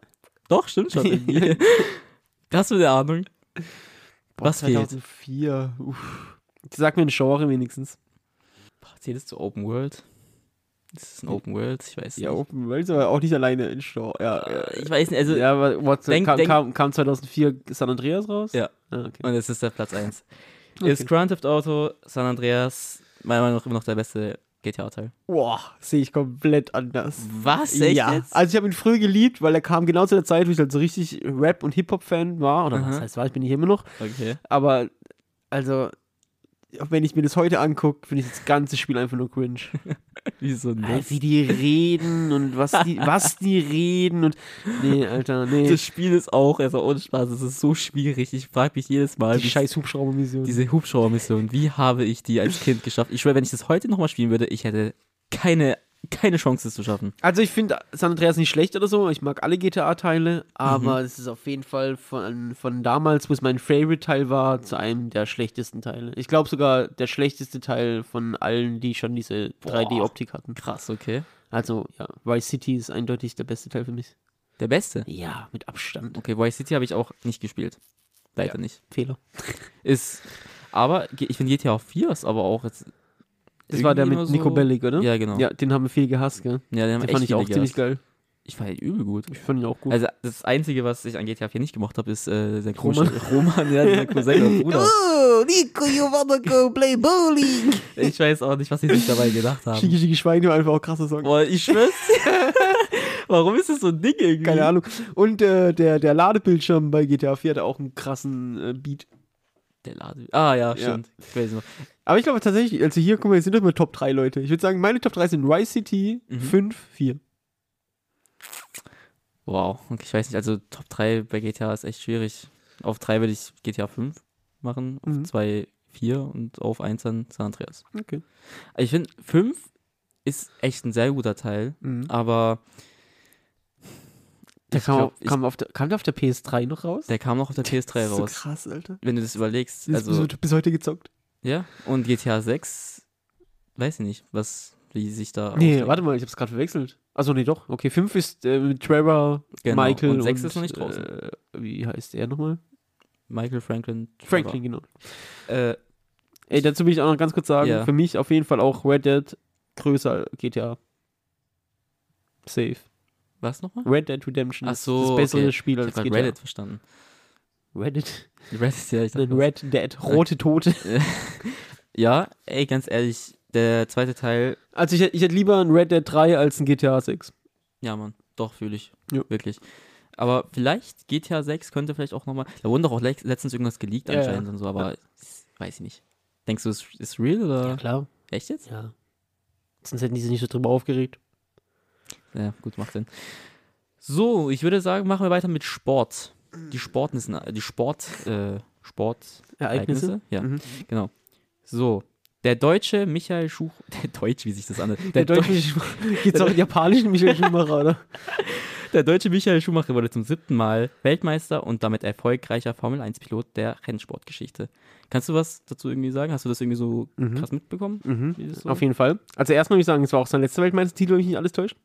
doch, stimmt schon. irgendwie. [LAUGHS] Hast du eine Ahnung? Was fehlt? 2004. Uff. Sag mir ein Genre wenigstens. Boah, Zählt es zu Open World? Das ist ein Open World, ich weiß Ja, nicht. Open World ist aber auch nicht alleine in Genre. Ja, ja. Äh, Ich weiß nicht, also. ja aber what, denk- kam, denk- kam, kam 2004 San Andreas raus? Ja. Ah, okay. Und es ist der Platz 1. Okay. Ist Grand Theft Auto, San Andreas, meiner Meinung nach immer noch der beste GTA-Teil. Boah, sehe ich komplett anders. Was? ja, also ich habe ihn früh geliebt, weil er kam genau zu der Zeit, wo ich halt so richtig Rap- und Hip-Hop-Fan war. Oder was Aha. heißt war, ich bin ich immer noch. Okay. Aber, also, wenn ich mir das heute angucke, finde ich das ganze Spiel einfach nur cringe. [LAUGHS] Wieso Äh, nicht? Wie die reden und was die, [LAUGHS] was die reden und. Nee, Alter, nee. Das Spiel ist auch, also ohne Spaß, es ist so schwierig. Ich frage mich jedes Mal, die wie scheiß Hubschraubermission. diese Hubschraubermission, wie habe ich die als Kind geschafft? Ich schwöre, wenn ich das heute nochmal spielen würde, ich hätte keine, keine Chance, es zu schaffen. Also ich finde San Andreas nicht schlecht oder so. Ich mag alle GTA-Teile, Mhm. aber es ist auf jeden Fall von, von damals, wo es mein Favorite-Teil war, zu einem der schlechtesten Teile. Ich glaube sogar der schlechteste Teil von allen, die schon diese Boah. 3D-Optik hatten. Krass, okay. Also ja, Vice City ist eindeutig der beste Teil für mich. Der beste. Ja, mit Abstand. Okay, Vice City habe ich auch nicht gespielt. Leider Ja. nicht. Fehler. Ist, aber ich finde GTA 4 ist aber auch jetzt. Das war der mit immer Nico Bellic, oder? Ja, genau. Ja, den haben wir viel gehasst, gell? Ja, den haben Den echt fand ich auch viele ziemlich gehasst. geil. Ich fand ihn übel gut. Ich fand ihn auch gut. Also das Einzige, was ich an GTA 4 nicht gemocht habe, ist äh, sein Roman. [LAUGHS] Roman, ja, dieser Cousin und Bruder. [LAUGHS] Oh, Nico, you wanna go play bowling? [LAUGHS] Ich weiß auch nicht, was sie sich dabei gedacht haben. Schicki, schicki, Schweine war einfach auch krasser Song. Boah, ich schwör's. Warum ist das so ein Ding irgendwie? Keine Ahnung. Und äh, der, der Ladebildschirm bei GTA 4 hatte auch einen krassen äh, Beat. Der Lade. Ah ja, Ja. stimmt. Ich weiß noch. Aber ich glaube tatsächlich, also hier, guck mal, jetzt sind doch mal Top 3 Leute. Ich würde sagen, meine Top 3 sind Vice City, Mhm. 5, 4. Wow, okay, ich weiß nicht, also Top 3 bei GTA ist echt schwierig. Auf 3 würde ich GTA 5 machen, auf Mhm. 2 4 und auf 1 dann San Andreas. Okay. Ich finde, 5 ist echt ein sehr guter Teil, Mhm. aber Der kam, glaub, auf, kam, auf der, kam der auf der PS3 noch raus? der kam noch auf der PS3 Das ist so raus. krass, Alter. Wenn du das überlegst, also bis, bis heute gezockt. ja, und GTA 6 weiß ich nicht, was, wie sich da. Nee, ausdenken. warte mal, ich hab's gerade verwechselt. Achso, nee, doch. Okay, 5 ist äh, mit Trevor, Genau, Michael und sechs ist noch nicht draußen. Äh, wie heißt er nochmal? Michael Franklin. Franklin, genau. Äh, Ey, dazu will ich auch noch ganz kurz sagen, Ja. für mich auf jeden Fall auch Red Dead größer GTA. Safe. Was nochmal? Red Dead Redemption Ach ist so, das bessere okay. Spiel Ich als grad GTA. Reddit verstanden. Reddit? Reddit, ja, ich dachte, Red Dead, rote Tote. [LAUGHS] Ja, ey, ganz ehrlich, der zweite Teil, Also ich, ich hätte lieber ein Red Dead 3 als ein GTA 6. ja, Mann, doch, fühle ich. Ja. Wirklich. Aber vielleicht GTA 6 könnte vielleicht auch nochmal. Da wurden doch auch le letztens irgendwas geleakt Ja, ja. anscheinend und so, aber weiß ich nicht. Denkst du, es ist real oder? klar. Echt jetzt? Ja. Sonst hätten die sich nicht so drüber aufgeregt. Ja, gut, macht Sinn. So, ich würde sagen, machen wir weiter mit Sport. Die Sportnissen, die Sport, äh, Sport Ereignisse? Ja, Mhm. genau. So, der deutsche Michael Schuch, [LAUGHS] der Deutsch, wie sich das anhört. Der, Der, deutsche Geht's auch den japanischen Michael Schumacher, oder? [LAUGHS] der deutsche Michael Schumacher wurde zum siebten Mal Weltmeister und damit erfolgreicher Formel-1-Pilot der Rennsportgeschichte. Kannst du was dazu irgendwie sagen? Hast du das irgendwie so Mhm. krass mitbekommen? Mhm. So? Auf jeden Fall. Also erstmal muss ich sagen, es war auch sein letzter Weltmeistertitel, wenn mich nicht alles täuscht.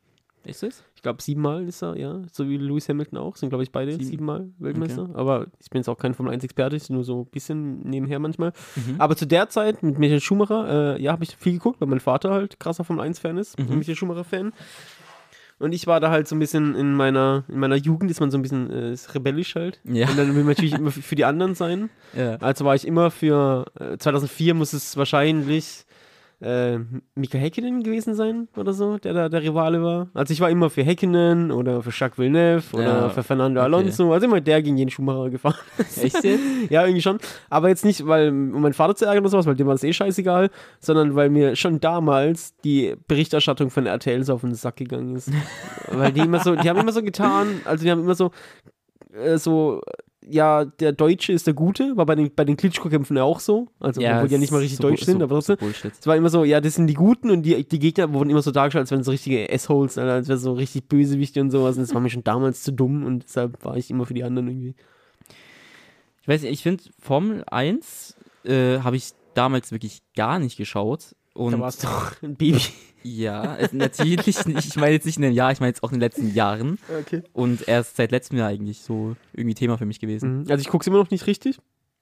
Ist es? Ich glaube, siebenmal ist er, ja. So wie Lewis Hamilton auch. Sind, glaube ich, beide Sieben. siebenmal Weltmeister. Aber ich bin jetzt auch kein Formel-1-Experte, ich nur so ein bisschen nebenher manchmal. Mhm. Aber zu der Zeit mit Michael Schumacher, äh, ja, habe ich viel geguckt, weil mein Vater halt krasser Formel-1-Fan ist, Mhm. Michael Schumacher-Fan. Und ich war da halt so ein bisschen in meiner, in meiner Jugend, ist man so ein bisschen äh, rebellisch halt. Ja. Und dann will man natürlich immer für für die anderen sein. [LAUGHS] ja. Also war ich immer für, äh, 2004 muss es wahrscheinlich äh, Mika Häkkinen gewesen sein oder so, der da der Rivale war. Also ich war immer für Häkkinen oder für Jacques Villeneuve oder Ja, für Fernando okay. Alonso. Also immer der gegen jeden Schumacher gefahren. [LAUGHS] Echt jetzt? ja, irgendwie schon. Aber jetzt nicht, weil, um meinen Vater zu ärgern oder sowas, weil dem war das eh scheißegal, sondern weil mir schon damals die Berichterstattung von RTL so auf den Sack gegangen ist. [LAUGHS] weil die immer so, die haben immer so getan, also die haben immer so, äh, so, ja, der Deutsche ist der Gute, war bei den, bei den Klitschko-Kämpfen ja auch so. Also, obwohl die ja nicht mal richtig so, deutsch so, sind, aber trotzdem. So. Es war immer so, ja, das sind die Guten und die, die Gegner wurden immer so dargestellt, als wären so richtige Assholes, als wären so richtig Bösewichte und sowas. Und das war mir schon damals zu dumm und deshalb war ich immer für die anderen irgendwie. Ich weiß nicht, ich finde Formel 1 äh, habe ich damals wirklich gar nicht geschaut. Und da warst du doch ein Baby. ja, es, natürlich nicht. Ich meine jetzt nicht in dem Jahr, ich meine jetzt auch in den letzten Jahren. Okay. Und erst seit letztem Jahr eigentlich so irgendwie Thema für mich gewesen. Mhm. Also ich guck's immer noch nicht richtig.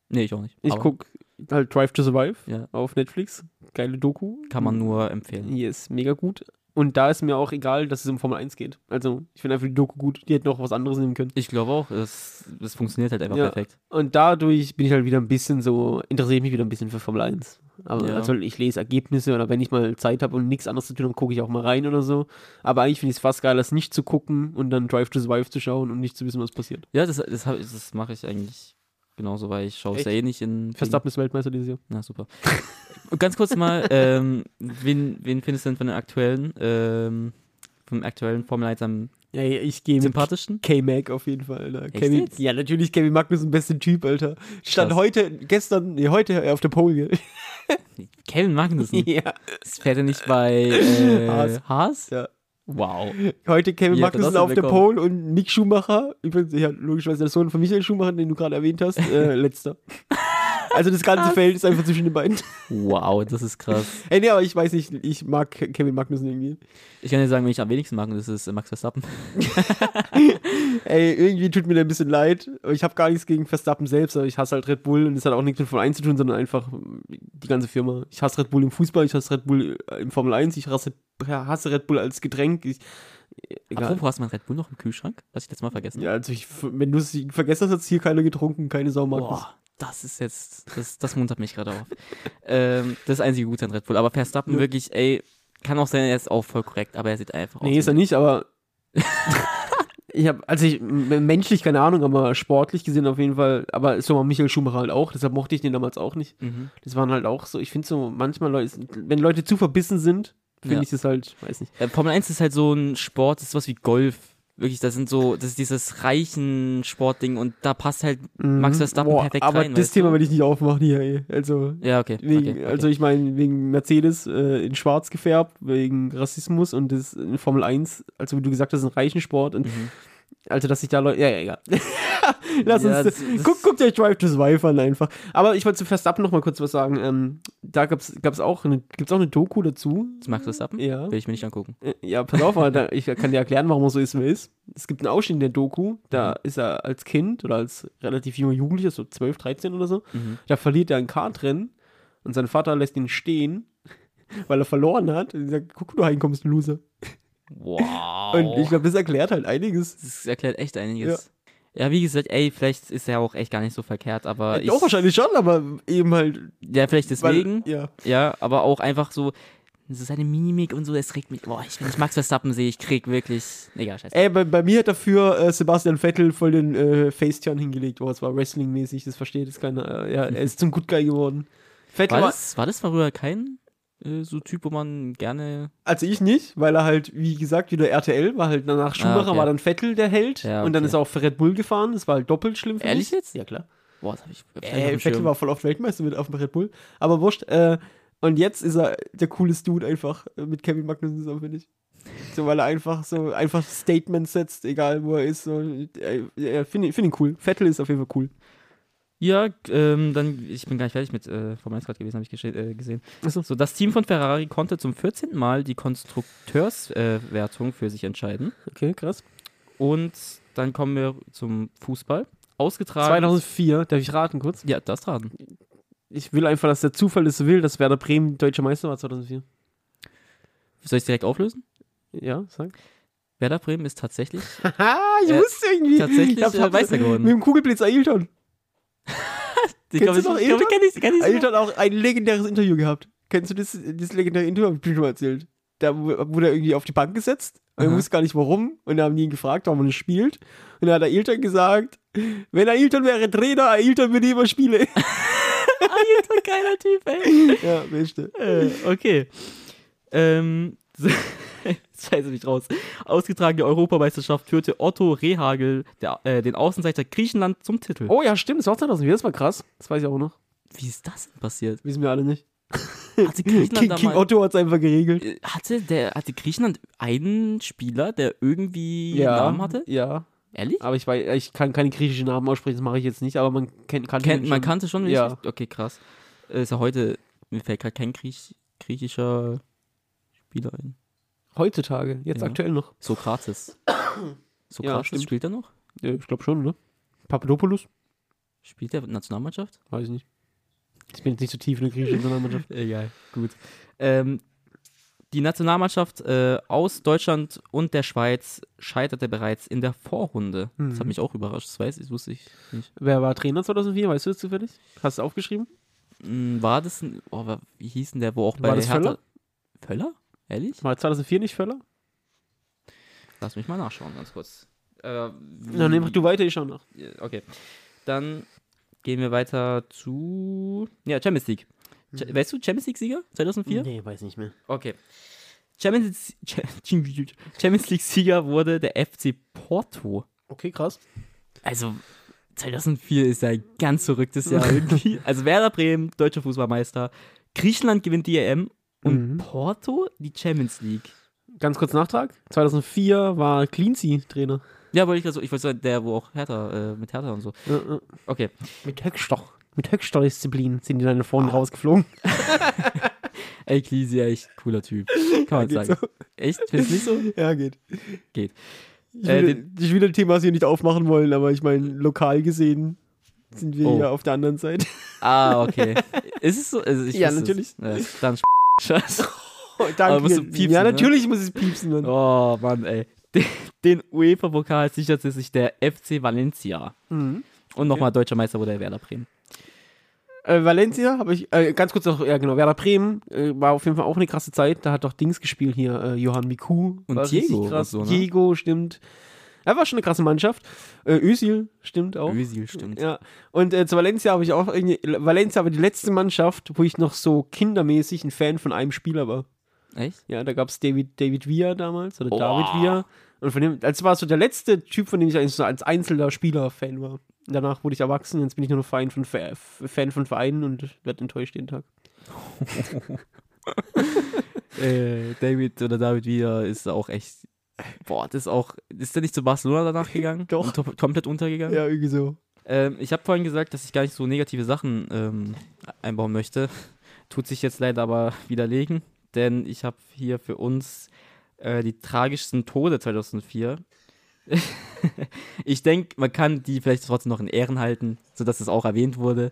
Nee, ich auch nicht. Ich Aber guck halt Drive to Survive Ja. auf Netflix. Geile Doku. Kann man nur empfehlen. Yes, mega gut. Und da ist mir auch egal, dass es um Formel 1 geht. Also, ich finde einfach die Doku gut. Die hätten auch was anderes nehmen können. Ich glaube auch, das, das funktioniert halt einfach Ja. perfekt. Und dadurch bin ich halt wieder ein bisschen so, interessiere ich mich wieder ein bisschen für Formel 1. Aber Ja. also ich lese Ergebnisse oder wenn ich mal Zeit habe und nichts anderes zu tun habe, gucke ich auch mal rein oder so. Aber eigentlich finde ich es fast geil, das nicht zu gucken und dann Drive to Survive zu schauen und nicht zu wissen, was passiert. Ja, das, das, das mache ich eigentlich genauso, weil ich schaue es ja eh nicht in. Verstappen ist Weltmeister dieses Jahr. Na super. Und [LAUGHS] ganz kurz mal, ähm, wen, wen findest du denn von den aktuellen, ähm, vom aktuellen Formel 1 am Ja, ich gehe mit? K-Mac auf jeden Fall, Alter. Kevin, ja, natürlich Kevin Magnussen, bester Typ, Alter. Stand Krass. heute, gestern, nee, heute auf der Pole. [LAUGHS] [LAUGHS] Kevin Magnussen. ja. Das fährt er nicht bei äh, Haas. Haas? Ja. Wow. Heute Kevin Magnussen auf der? Pole und Mick Schumacher, übrigens, ja, logischerweise der Sohn von Michael Schumacher, den du gerade erwähnt hast, äh, [LAUGHS] letzter. Also das ganze Feld ist einfach zwischen den beiden. Wow, das ist krass. Ey, nee, aber ich weiß nicht, ich mag Kevin Magnussen irgendwie. Ich kann dir sagen, wen ich am wenigsten mag, und das ist Max Verstappen. [LAUGHS] Ey, irgendwie tut mir der ein bisschen leid. Ich habe gar nichts gegen Verstappen selbst, aber ich hasse halt Red Bull und das hat auch nichts mit Formel 1 zu tun, sondern einfach die ganze Firma. Ich hasse Red Bull im Fußball, ich hasse Red Bull äh, im Formel 1, ich hasse, hasse Red Bull als Getränk. Ich, egal. Apropos, hast du mal Red Bull noch im Kühlschrank? Hast ich jetzt mal vergessen? Ja, also ich, wenn du es vergessen hast, hat hier keiner getrunken, keine Sau mag das. Boah, das ist jetzt, das, das muntert mich gerade auf. ähm, das einzige Gute an Red Bull. Aber Verstappen Ja. wirklich, ey, kann auch sein, er ist auch voll korrekt, aber er sieht einfach aus. Nee, ist er nicht, aber [LAUGHS] ich habe, also ich, menschlich keine Ahnung, aber sportlich gesehen auf jeden Fall, aber so war Michael Schumacher halt auch, deshalb mochte ich den damals auch nicht. Mhm. Das waren halt auch so, ich finde so, manchmal Leute, wenn Leute zu verbissen sind, finde Ja. ich das halt, weiß nicht. Äh, Formel 1 ist halt so ein Sport, das ist was wie Golf. Wirklich, das sind so, das ist dieses reichen Sportding und da passt halt Max Verstappen Boah, perfekt aber rein. das weißt Thema will ich nicht aufmachen hier, ey. Also, Ja, okay. wegen, okay, okay. also ich meine, wegen Mercedes äh, in schwarz gefärbt, wegen Rassismus und das in Formel 1, also wie du gesagt hast, ein reichen Sport und mhm. Also, dass sich da Leute. Ja, ja, egal. [LAUGHS] Lass Ja, uns. das- das- guckt, euch Drive to Survive an einfach. Aber ich wollte zu Verstappen noch mal kurz was sagen. Ähm, da gab's, gab's auch eine, gibt's auch eine Doku dazu. Das Max Verstappen? Ja. Will ich mir nicht angucken. Äh, Ja, pass auf, da, ich kann dir erklären, warum er so ist, wie er ist. Es gibt einen Ausschnitt in der Doku, da ist er als Kind oder als relativ junger Jugendlicher, so 12, 13 oder so, Mhm. da verliert er ein Kartrennen und sein Vater lässt ihn stehen, [LAUGHS] weil er verloren hat. Und sagt, guck, du heimkommst, Loser. Wow. Und ich glaube, das erklärt halt einiges. das erklärt echt einiges. Ja. wie gesagt, ey, vielleicht ist er auch echt gar nicht so verkehrt, aber ich. Doch, wahrscheinlich schon, aber eben halt. Ja, vielleicht deswegen. Weil, ja. Ja, aber auch einfach so, so seine Mimik und so, das regt mich. Boah, ich, wenn ich Max Verstappen sehe, ich krieg wirklich. Egal, scheiße. Ey, bei, bei mir hat dafür äh, Sebastian Vettel voll den äh, Faceturn hingelegt. Oh, es war Wrestling-mäßig, das versteht jetzt keiner. Äh, ja, er ist zum Good Guy geworden. Vettel War war, das, war das früher kein so Typ, wo man gerne. also ich nicht, weil er halt, wie gesagt, wieder RTL war halt danach Schumacher, okay. war dann Vettel der Held Ja, und dann okay. ist er auch für Red Bull gefahren. Das war halt doppelt schlimm für Ehrlich mich. jetzt? Ja, klar. Boah, das hab ich. Äh, auf Vettel war voll oft Weltmeister mit auf dem Red Bull. Aber wurscht. Äh, und jetzt ist er der coolste Dude einfach äh, mit Kevin Magnussen zusammen, finde ich. So, weil er einfach so einfach Statements setzt, egal wo er ist. So, äh, äh, finde find ihn cool. Vettel ist auf jeden Fall cool. Ja, ähm, dann, ich bin gar nicht fertig mit äh, Formel 1 gerade gewesen, habe ich äh, gesehen. Achso. So, das Team von Ferrari konnte zum 14. Mal die Konstrukteurswertung äh, für sich entscheiden. Okay, krass. Und dann kommen wir zum Fußball. Ausgetragen. 2004, darf ich raten kurz? Ja, das raten. Ich will einfach, dass der Zufall es so will, dass Werder Bremen deutscher Meister war 2004. Soll ich direkt auflösen? Ja, sag. Werder Bremen ist tatsächlich Haha, [LAUGHS] ich Äh, wusste irgendwie. tatsächlich, Ich hab- äh, Meister geworden. Mit dem Kugelblitz Ailton. [LAUGHS] Ich noch ich, glaub, ich Ailton? kenn ich, kenn ich Ailton hat auch ein legendäres Interview gehabt. Kennst du das, das legendäre Interview? Hab ich dir schon mal erzählt. Da wu- wurde er irgendwie auf die Bank gesetzt. Und er wusste gar nicht warum. Und da haben die ihn gefragt, warum er nicht spielt. Und da hat Ailton gesagt, wenn Ailton wäre Trainer, Ailton würde immer spielen. [LAUGHS] Alter, geiler Typ, ey. ja, beste. Äh, okay. Ähm, [LAUGHS] scheiße mich raus. Ausgetragene Europameisterschaft führte Otto Rehagel der, äh, den Außenseiter Griechenland zum Titel. Oh ja, stimmt, das war 2004, das war krass. Das weiß ich auch noch. Wie ist das denn passiert? Wissen wir alle nicht. Hatte Griechenland [LAUGHS] King, King Otto hat es einfach geregelt. Äh, Hatte, der, hatte Griechenland einen Spieler, der irgendwie einen Namen hatte? Ja, Ehrlich? aber ich weiß, ich kann keine griechischen Namen aussprechen, das mache ich jetzt nicht, aber man kennt kann Kennt, ihn man kannte schon, Ja. ich, okay, krass. Äh, Ist ja heute, mir fällt gerade kein Griech, griechischer Spieler ein. Heutzutage, jetzt Ja. aktuell noch. Sokrates. [COUGHS] Sokrates Ja, spielt er noch? Ja, ich glaube schon, ne? Papadopoulos? Spielt er Nationalmannschaft? Weiß ich nicht. Ich bin jetzt nicht so tief in der griechischen Nationalmannschaft. [LAUGHS] Egal, gut. Ähm, die Nationalmannschaft äh, aus Deutschland und der Schweiz scheiterte bereits in der Vorrunde. Das hat Mhm. mich auch überrascht, das weiß ich, das wusste ich nicht. Wer war Trainer 2004? Weißt du das zufällig? Hast du aufgeschrieben? Mm, War das ein, oh, wie hieß denn der, wo auch bei War das Hertha... Völler? Ehrlich? War 2004 nicht Völler? Lass mich mal nachschauen, ganz kurz. Äh, nee, mach du weiter, ich schau nach. Okay. Dann gehen wir weiter zu. Ja, Champions League. Cha- Weißt du, Champions League-Sieger 2004? Nee, weiß nicht mehr. Okay. Champions, Cha- [LAUGHS] Champions League-Sieger wurde der FC Porto. Okay, krass. Also, 2004 ist ja ein ganz verrücktes Jahr irgendwie. [LAUGHS] Also, Werder Bremen, deutscher Fußballmeister. Griechenland gewinnt die EM und Mhm. Porto die Champions League. Ganz kurz Nachtrag. 2004 war Cleansea Trainer. Ja, wollte ich gerade so, ich wollte sagen, der, wo auch Hertha, äh, mit Hertha und so. Ja, ja. Okay. Mit höchster, mit höchster Disziplin sind die dann vorne rausgeflogen. [LAUGHS] Ey, Klisi, echt cooler Typ. Kann man Geht sagen. Echt? Findest du nicht so? Ja, geht. Geht. Ich Äh, will, ich will das Thema hier nicht aufmachen wollen, aber ich meine, lokal gesehen sind wir Oh. hier auf der anderen Seite. Ah, okay. Ist es so? Also ich Ja, natürlich. Es. Ja, dann Scheiße. [LAUGHS] Oh, danke. piepsen, ja, ne? natürlich muss es piepsen. Mann. Oh, Mann, ey. Den, den UEFA-Pokal sicherte sich der FC Valencia. Mhm. Und nochmal deutscher Meister wurde der Werder Bremen. Äh, Valencia habe ich, äh, ganz kurz noch, ja genau, Werder Bremen äh, war auf jeden Fall auch eine krasse Zeit. Da hat doch Dings gespielt hier, äh, Johann Miku. Und Diego krass. so, ne? Diego, stimmt. Er war schon eine krasse Mannschaft. Äh, Özil, stimmt auch. Özil, stimmt. Ja, und äh, zu Valencia habe ich auch irgendwie, Valencia war die letzte Mannschaft, wo ich noch so kindermäßig ein Fan von einem Spieler war. Echt? Ja, da gab es David, David Villa damals, oder Oh. David Villa. Und von dem, das war so der letzte Typ, von dem ich eigentlich so als einzelner Spieler Fan war. Danach wurde ich erwachsen, jetzt bin ich nur noch Fan von, Fan von Vereinen und werde enttäuscht jeden Tag. [LAUGHS] Äh, David oder David Villa ist auch echt Boah, das ist auch. Ist der nicht zu Barcelona danach gegangen? [LAUGHS] Doch. Und komplett untergegangen? Ja, irgendwie so. Ähm, ich habe vorhin gesagt, dass ich gar nicht so negative Sachen ähm, einbauen möchte. Tut sich jetzt leider aber widerlegen, denn ich habe hier für uns äh, die tragischsten Tode 2004. [LAUGHS] ich denke, man kann die vielleicht trotzdem noch in Ehren halten, sodass es auch erwähnt wurde.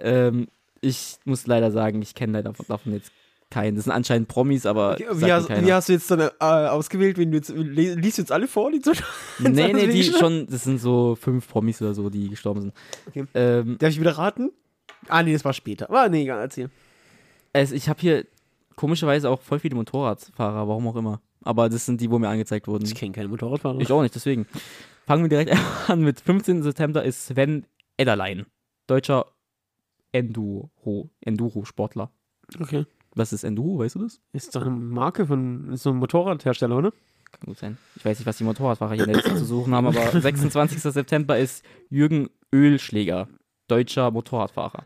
Ähm, ich muss leider sagen, ich kenne leider davon jetzt keinen. Das sind anscheinend Promis, aber. Okay, wie, hast, wie hast du jetzt dann äh, ausgewählt, wenn du jetzt, liest du jetzt alle vor, die zu [LAUGHS] nee, nee, die schon, das sind so fünf Promis oder so, die gestorben sind. Okay. Ähm, Darf ich wieder raten? Ah, nee, das war später. Ah, nee, egal, erzähl. Es, ich habe hier komischerweise auch voll viele Motorradfahrer, warum auch immer. Aber das sind die, wo mir angezeigt wurden. Ich kenne keine Motorradfahrer. Ich auch nicht, deswegen. Fangen wir direkt [LAUGHS] an mit 15. September ist Sven Edderlein. Deutscher Enduro, Enduro-Sportler. Okay. Was ist Enduro, weißt du das? Ist doch eine Marke von so einem Motorradhersteller, oder? Kann gut sein. Ich weiß nicht, was die Motorradfahrer hier in der Liste zu suchen haben, aber [LAUGHS] 26. September ist Jürgen Ölschläger, deutscher Motorradfahrer.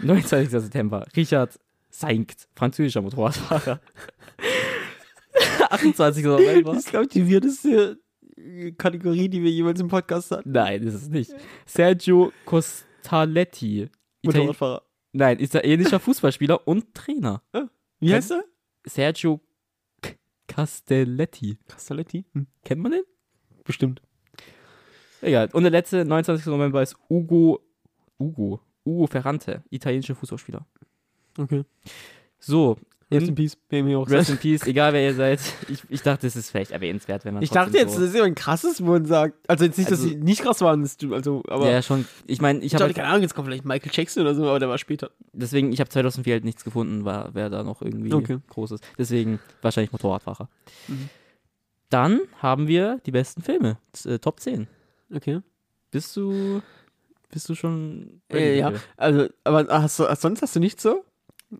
29. September, Richard Seinkt, französischer Motorradfahrer. [LAUGHS] 28. November. Das ist, glaube ich, die weirdeste äh, Kategorie, die wir jemals im Podcast hatten. Nein, das ist es nicht. Sergio Costaletti. Italien Motorradfahrer. Nein, italienischer [LAUGHS] Fußballspieler und Trainer. Wie Kennt- heißt er? Sergio Castelletti. Castelletti? Hm, Kennt man den? bestimmt. Egal. Und der letzte, 29. November, ist Ugo. Ugo. Ugo Ferrante, italienischer Fußballspieler. Okay. So, Rest in in, Peace. Mir auch. Rest in Peace, egal wer ihr seid. Ich, ich dachte, das ist vielleicht erwähnenswert, wenn man ich dachte jetzt, so, das ist immer ein krasses, wo man sagt. Also jetzt nicht, dass Also- sie nicht krass waren, das du- also, aber. Ja, schon. Ich meine, ich ich habe dachte, keine Ahnung, jetzt kommt vielleicht Michael Jackson oder so, aber der war später. deswegen, ich habe 2004 halt nichts gefunden, war, wer da noch irgendwie Okay. groß ist. Deswegen wahrscheinlich Motorradfahrer. Mhm. Dann haben wir die besten Filme. Äh, Top 10. Okay. Bist du, bist du schon Äh, ja. Also, aber hast du, sonst hast du nicht so?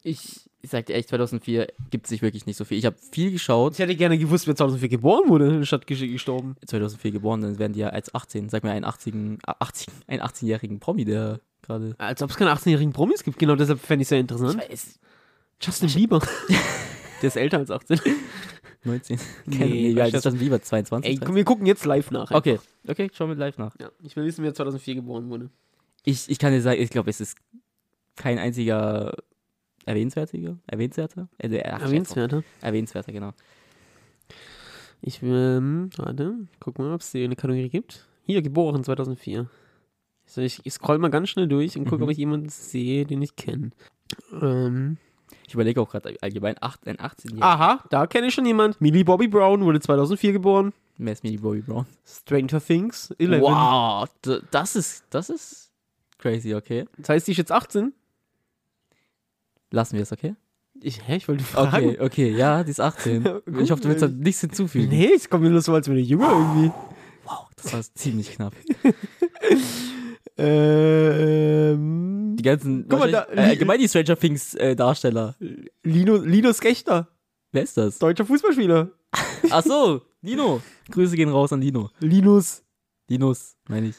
Ich, ich sag dir echt, 2004 gibt es nicht wirklich nicht so viel. Ich habe viel geschaut. Ich hätte gerne gewusst, wer 2004 geboren wurde, statt gestorben. 2004 geboren, dann werden die ja als 18. Sag mir einen 80, 80, einen 18-jährigen Promi, der gerade. Als ob es keine 18-jährigen Promis gibt. Genau deshalb fände ich es sehr interessant. weiß. Justin Bieber. [LAUGHS] der ist älter als 18. 19. Nee, Nee, nee, ist das lieber? 22? Ey, wir gucken jetzt live nach. Okay, okay, schauen wir live nach. Ja, ich will wissen, wer 2004 geboren wurde. Ich, ich kann dir sagen, ich glaube, es ist kein einziger erwähnenswertiger, erwähnenswerter? Also, ach, Erwähnenswerter. Erwähnenswerter, genau. Ich will, ähm, warte, guck mal, ob es hier eine Kategorie gibt. Hier, geboren 2004. So, ich, ich scroll mal ganz schnell durch und gucke, Mhm. ob ich jemanden sehe, den ich kenne. Ähm, Ich überlege auch gerade allgemein, acht, ein 18-Jähriger. aha, da kenne ich schon jemand. Millie Bobby Brown wurde 2004 geboren. Wer ist mir die Bobby Brown? Stranger Things, 11. Wow, das ist, das ist crazy, okay. Das heißt, die ist jetzt 18? Lassen wir es, okay? Ich, hä, ich wollte fragen. Okay, okay, ja, die ist 18. [LAUGHS] Ja, ich hoffe, du willst da gut. nichts hinzufügen. Nee, es kommt mir nur so, als wäre die jünger irgendwie. Wow, das war ziemlich knapp. [LAUGHS] Ähm, Die ganzen, Guck mal, da- äh, allgemein die Stranger Things äh, Darsteller. Lino, Linus Gechter, Wer ist das? deutscher Fußballspieler. [LAUGHS] Ach so, Dino. Grüße gehen raus an Dino. Linus. Dinos, meine ich.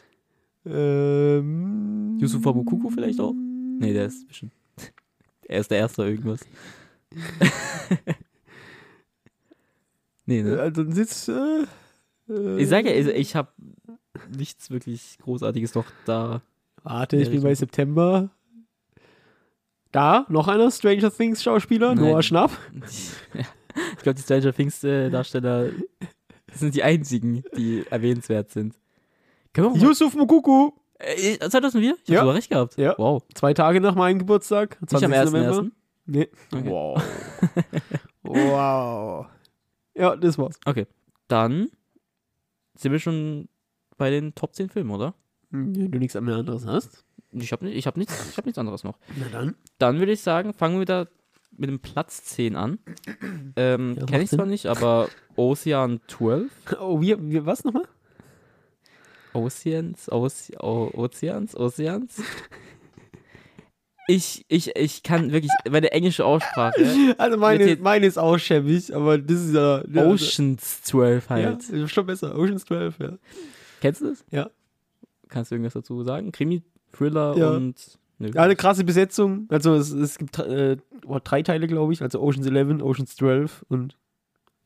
Ähm, Yusufa Mukuku vielleicht auch? Nee, der ist bestimmt. Er ist der Erste irgendwas. [LAUGHS] nee, ne? Also sitzt. Äh, äh, Ich sage ja, ich, habe nichts wirklich Großartiges noch da. Warte, ich bin bei September. Da, noch einer Stranger Things Schauspieler, Nein. Noah Schnapp. [LAUGHS] Ich glaube, die Stranger Things äh, Darsteller sind die einzigen, die erwähnenswert sind. Yusuf Mukuku. Äh, 2004? Ich habe sogar recht gehabt. Ja. Wow. Zwei Tage nach meinem Geburtstag. Nicht am 20. 1.1. November. Nee. Okay. Wow. [LAUGHS] wow. Ja, das war's. Okay. Dann sind wir schon bei den Top 10 Filmen, oder? Hm, Wenn du nichts anderes hast. Ich habe ich hab nichts, ich hab nichts anderes noch. Na dann. Dann würde ich sagen, fangen wir wieder mit dem Platz 10 an. Ähm, Ja, Kenne ich zwar nicht, aber Ocean 12. Oh, wie, wie was nochmal? Oceans, Oce o Ozeans, Oceans. Ich, ich, ich kann wirklich, meine englische Aussprache, Also meine, meine ist auch schäbig, aber das ist ja. ja Oceans 12 Ja, halt. ist schon besser. Oceans 12, ja. Kennst du das? Ja. Kannst du irgendwas dazu sagen? Krimi, Thriller Ja. und. Nö. Ja, eine krasse Besetzung. Also es, es gibt äh, oh, drei Teile, glaube ich. Also Oceans 11, Oceans 12 und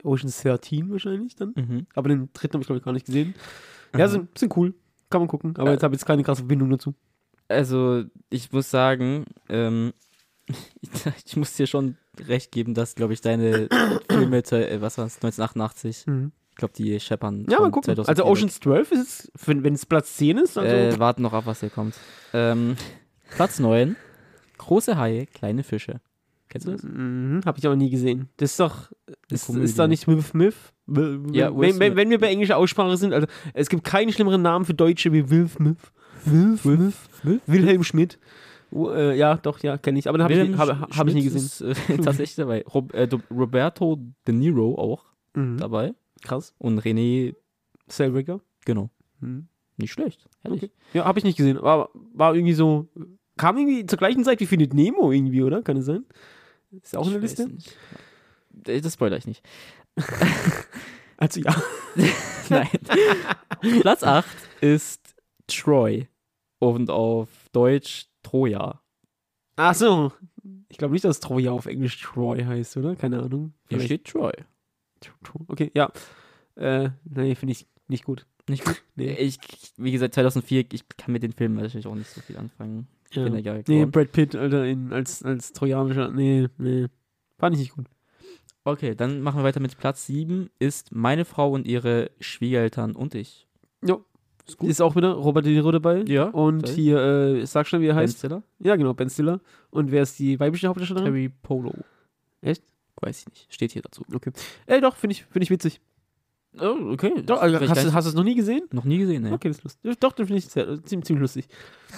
Ocean's 13 wahrscheinlich dann. Mhm. Aber den dritten habe ich, glaube ich, gar nicht gesehen. Ja, Aha. sind, sind cool. Kann man gucken. Aber Äh, jetzt habe ich jetzt keine krasse Verbindung dazu. Also, ich muss sagen, ähm, [LAUGHS] ich, ich muss dir schon recht geben, dass, glaube ich, deine [COUGHS] Filme, äh, was war es, 1988, ich glaube, die scheppern. Ja, mal gucken. 2004 Also. Ocean's 12 ist jetzt, wenn es Platz 10 ist, also Äh, warten noch ab, was hier kommt. Ähm, [LAUGHS] Platz 9. Große Haie, kleine Fische. Kennst du das? Mhm, habe ich aber nie gesehen. Das ist doch, ist, ist da nicht Will Smith? Ja, wenn, wenn, wenn wir bei englischer Aussprache sind, also es gibt keinen schlimmeren Namen für Deutsche wie Will Smith. Will Smith? Wilhelm Schmidt. Oh, äh, ja, doch, ja, kenne ich. Aber den habe ich, hab, hab ich nie gesehen. Ist, äh, [LAUGHS] tatsächlich dabei. Rob, äh, Roberto De Niro auch Mhm. dabei. Krass. Und René, Cellbreaker. genau. Mhm. Nicht schlecht. Ehrlich. Okay. Ja, habe ich nicht gesehen. War, war irgendwie so, kam irgendwie zur gleichen Zeit wie Findet Nemo irgendwie, oder? Kann es sein? Ist auch Ich eine Liste? nicht. Äh, Das spoiler ich nicht. [LAUGHS] Also ja. [LAUGHS] Nein. Platz 8 ist Troy. Und auf Deutsch Troja. Ach so. Ich glaube nicht, dass Troja auf Englisch Troy heißt, oder? Keine Ahnung. Hier steht Troy. Okay, ja. Äh, nee, finde ich nicht gut. Nicht gut? [LAUGHS] Nee. Ich, wie gesagt, 2004, ich kann mit den Filmen natürlich auch nicht so viel anfangen. Ich Ja. bin ja gar Nee. Brad Pitt, Alter, in, als, als trojanischer. Nee, nee. Fand ich nicht gut. Okay, dann machen wir weiter mit Platz 7. Ist meine Frau und ihre Schwiegereltern und ich. Ja. Ist, ist auch wieder Robert De Niro dabei. Ja. Und hier, äh, sag schon, wie er Ben heißt. Stiller? Ja, genau, Ben Stiller. Und wer ist die weibliche Hauptdarstellerin? Terry Polo. Echt? Weiß ich nicht. Steht hier dazu. Äh, doch, finde ich, find ich witzig. Oh, okay. Doch, also, hast, du, hast du es noch nie gesehen? noch nie gesehen, ne? Okay, das ist lustig. Doch, den finde ich sehr, ziemlich, ziemlich lustig.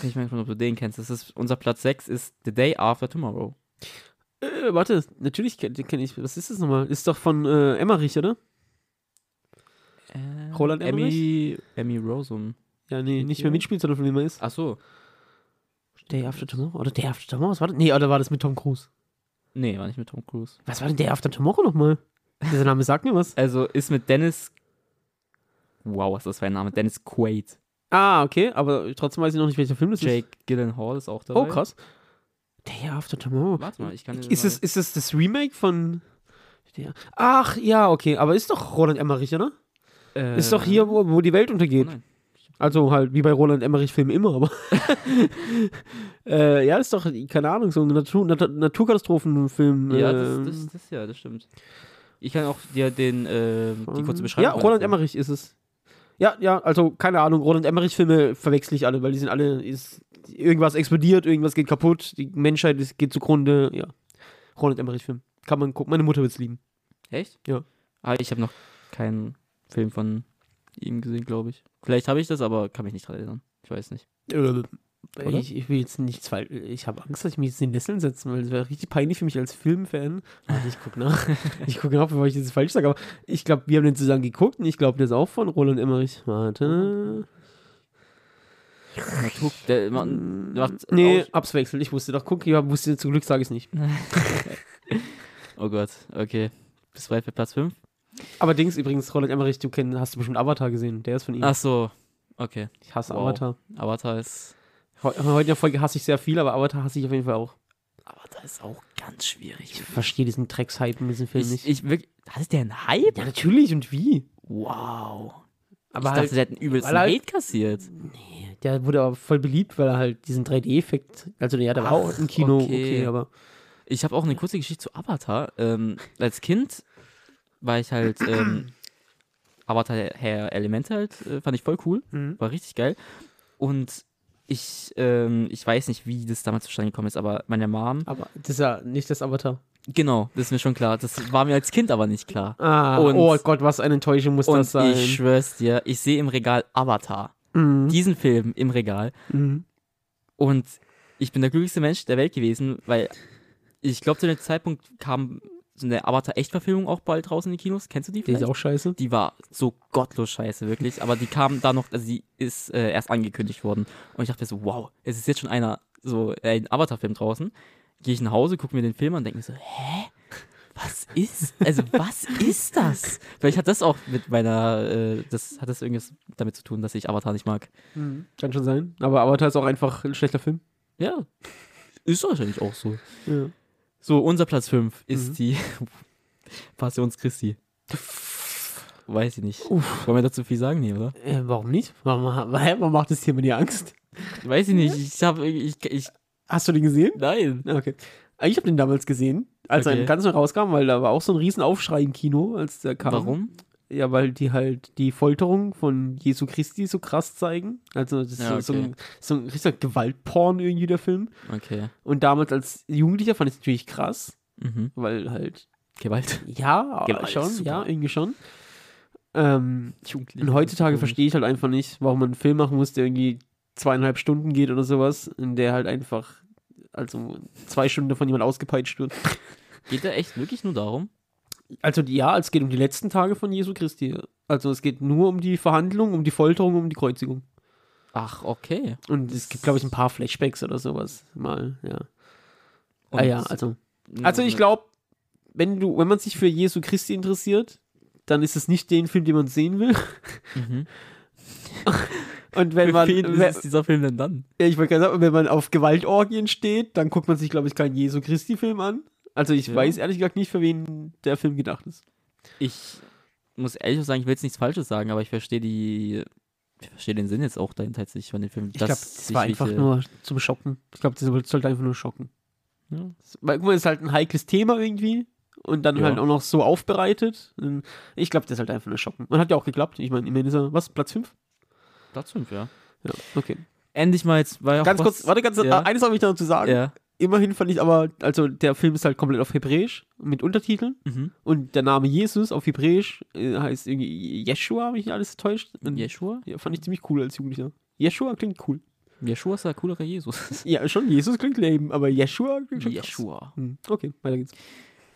Ich mal gespannt, ob du den kennst. Das ist unser Platz 6 ist The Day After Tomorrow. Äh, warte, natürlich kenne kenn ich. Was ist das nochmal? Ist doch von äh, Emmerich, oder? Äh, Roland Emmy, Emmy Rosum. Ja, nee, nicht mehr mitspielt, sondern von wem er ist. Ach so. Day After Tomorrow? Oder Day After Tomorrow? Was war das? Nee, oder war das mit Tom Cruise? Nee, war nicht mit Tom Cruise. Was war denn Day After Tomorrow nochmal? Dieser Name sagt mir was. [LAUGHS] Also ist mit Dennis. Wow, was ist das für ein Name? Dennis Quaid. Ah, okay, aber trotzdem weiß ich noch nicht, welcher Film das Jake Gyllenhaal ist auch dabei. ist. Oh, krass. Day After Tomorrow. Warte mal, ich kann Ist es, ist es das Remake von. Ach, ja, okay, aber ist doch Roland Emmerich, oder? Äh, Ist doch hier, wo, wo die Welt Oh untergeht. nein. Also halt wie bei Roland Emmerich-Filmen immer, aber. [LAUGHS] äh, ja, ist doch, keine Ahnung, so ein Natur, Nat Naturkatastrophenfilm. Ja, ähm, das, das, das, ja, das stimmt. Ich kann auch dir den, äh, die kurze Beschreibung. Ja, Roland. Emmerich ist es. Ja, ja, also keine Ahnung, Roland Emmerich-Filme verwechsel ich alle, weil die sind alle, ist, irgendwas explodiert, irgendwas geht kaputt, die Menschheit ist, geht zugrunde, ja. Roland Emmerich-Film. Kann man gucken, meine Mutter wird es lieben. Echt? Ja. Ah, ich habe noch keinen Film von ihm gesehen, glaube ich. Vielleicht habe ich das, aber kann mich nicht dran erinnern. Ich weiß nicht. Oder? Oder? Ich, ich will jetzt nichts falsch. Ich habe Angst, dass ich mich jetzt in den Nesseln setze, weil es wäre richtig peinlich für mich als Filmfan. Warte, ich gucke nach. [LAUGHS] ich gucke nach, bevor ich jetzt falsch sage. Aber ich glaube, wir haben den zusammen geguckt und ich glaube, der ist auch von Roland Emmerich. Warte. Natur, der, man, macht Nee, Aus- Abswechseln. Ich wusste doch. Guck, ja, wusste zum Glück sage ich es nicht. [LAUGHS] oh Gott, okay. Bist du bereit für Platz 5? Aber Dings übrigens, Roland Emmerich, du kennst, hast du bestimmt Avatar gesehen. Der ist von ihm. Ach so, okay. ich hasse wow. Avatar. Avatar ist, Heu- Heute in der Folge hasse ich sehr viel, aber Avatar hasse ich auf jeden Fall auch. Avatar ist auch ganz schwierig. Ich verstehe diesen Drecks-Hype in diesem Film Ich, nicht. ich wirklich, hat der einen Hype? ja, natürlich und wie? Wow. Aber ich halt, dachte, der hat einen übelsten halt- Hate kassiert. Der wurde aber voll beliebt, weil er halt diesen 3D-Effekt, also der war Ach, auch im Kino okay, okay. aber Ich habe auch eine kurze Geschichte zu Avatar. Ähm, als Kind war ich halt ähm, Avatar Herr Elemente halt, äh, fand ich voll cool, war richtig geil. Und ich, ähm, ich weiß nicht, wie das damals zustande gekommen ist, aber meine Mom, aber das ist ja nicht das Avatar. Genau, das ist mir schon klar. Das war mir als Kind aber nicht klar. Ah, Und- oh Gott, was eine Enttäuschung muss das sein. ich schwör's dir, ich sehe im Regal Avatar. Mhm. Diesen Film im Regal. Mhm. Und ich bin der glücklichste Mensch der Welt gewesen, weil ich glaube, zu dem Zeitpunkt kam so eine Avatar-Echtverfilmung auch bald raus in die Kinos. Kennst du die Die ist vielleicht? auch scheiße. Die war so gottlos scheiße, wirklich. Aber die kam da noch, also die ist äh, erst angekündigt worden. Und ich dachte so, wow, es ist jetzt schon einer, so ein Avatar-Film draußen. Gehe ich nach Hause, gucke mir den Film an und denke mir so, hä? Was ist, also was ist das? Vielleicht hat das auch mit meiner, äh, das hat das irgendwas damit zu tun, dass ich Avatar nicht mag. Kann schon sein. Aber Avatar ist auch einfach ein schlechter Film. Ja, ist wahrscheinlich auch so. Ja. So, unser Platz 5 ist Mhm. die [LAUGHS] Passions Christi. Weiß ich nicht. Wollen wir dazu viel sagen? Nee, oder? Äh, warum nicht? Warum, warum macht das hier mit dir Angst? Weiß ich nicht. Ich habe ich, ich Hast du den gesehen? nein. Ah, Okay. Ich habe den damals gesehen, als er Okay. ganz neu rauskam, weil da war auch so ein riesen Aufschrei im Kino, als der kam. Warum? Ja, weil die halt die Folterung von Jesu Christi so krass zeigen. Also das ist Ja, so, so, okay. ein, so ein richtiger Gewaltporn irgendwie, der Film. Okay. Und damals als Jugendlicher fand ich es natürlich krass, Mhm. weil halt, Gewalt. ja, Gewalt, schon, super. ja, irgendwie schon. Ähm, und heutzutage verstehe ich halt einfach nicht, warum man einen Film machen muss, der irgendwie zweieinhalb Stunden geht oder sowas, in der halt einfach, also zwei Stunden davon jemand ausgepeitscht wird. Geht da echt wirklich nur darum? Also ja, es geht um die letzten Tage von Jesu Christi. Also es geht nur um die Verhandlung, um die Folterung, um die Kreuzigung. Ach, okay. Und es gibt, glaube ich, ein paar Flashbacks oder sowas mal, ja. Und ah ja, also. Also ich glaube, wenn du, wenn man sich für Jesu Christi interessiert, dann ist es nicht den Film, den man sehen will. Mhm. [LAUGHS] Und wenn Für man, wen wenn, ist es dieser Film denn dann? ja, ich wollte gerade sagen, wenn man auf Gewaltorgien steht, dann guckt man sich, glaube ich, keinen Jesu Christi-Film an. Also ich Ja. weiß ehrlich gesagt nicht, für wen der Film gedacht ist. Ich muss ehrlich sagen, ich will jetzt nichts Falsches sagen, aber ich verstehe die. Ich verstehe den Sinn jetzt auch dahinter jetzt nicht von dem Film. Ich glaube, das war einfach nur zum Schocken. Ich glaube, das sollte einfach nur schocken. Ja. Weil, guck mal, das ist halt ein heikles Thema irgendwie und dann Ja. halt auch noch so aufbereitet. Ich glaube, das ist halt einfach nur schocken. Und hat ja auch geklappt. Ich meine, immerhin ist er, was, Platz 5? Platz 5, ja. Ja, okay. Endlich mal jetzt, weil auch Ganz kurz, warte, ganz ja. eines habe ich noch zu sagen. Ja. Immerhin fand ich aber, also der Film ist halt komplett auf Hebräisch mit Untertiteln Mhm. und der Name Jesus auf Hebräisch äh, heißt irgendwie Yeshua, habe ich nicht alles täuscht. Und, Jeshua? ja, fand ich ziemlich cool als Jugendlicher. Yeshua klingt cool. Jeshua ist der coolere Jesus. Ja, schon, Jesus klingt lame, aber Yeshua klingt schon. Jeshua. Hm, Okay, weiter geht's.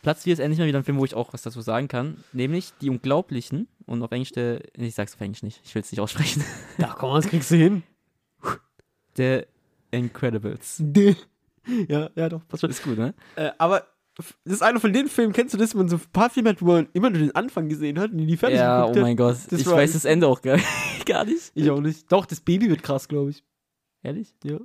Platz 4 ist endlich mal wieder ein Film, wo ich auch was dazu sagen kann. Nämlich Die Unglaublichen. Und auf Englisch der. Ich sag's auf Englisch nicht. Ich will es nicht aussprechen. [LAUGHS] Ja, komm, das kriegst du hin. [LAUGHS] Der Incredibles. ja, ja, doch, passt schon. Ist gut, ne? Äh, aber das ist einer von den Filmen, kennst du das, man so ein paar Filme hat, wo man immer nur den Anfang gesehen hat und nie fertig Ja, oh mein Gott. Das ich weiß das Ende auch gar, [LAUGHS] gar nicht. Ich auch nicht. Doch, das Baby wird krass, glaube ich. Ehrlich? Ja.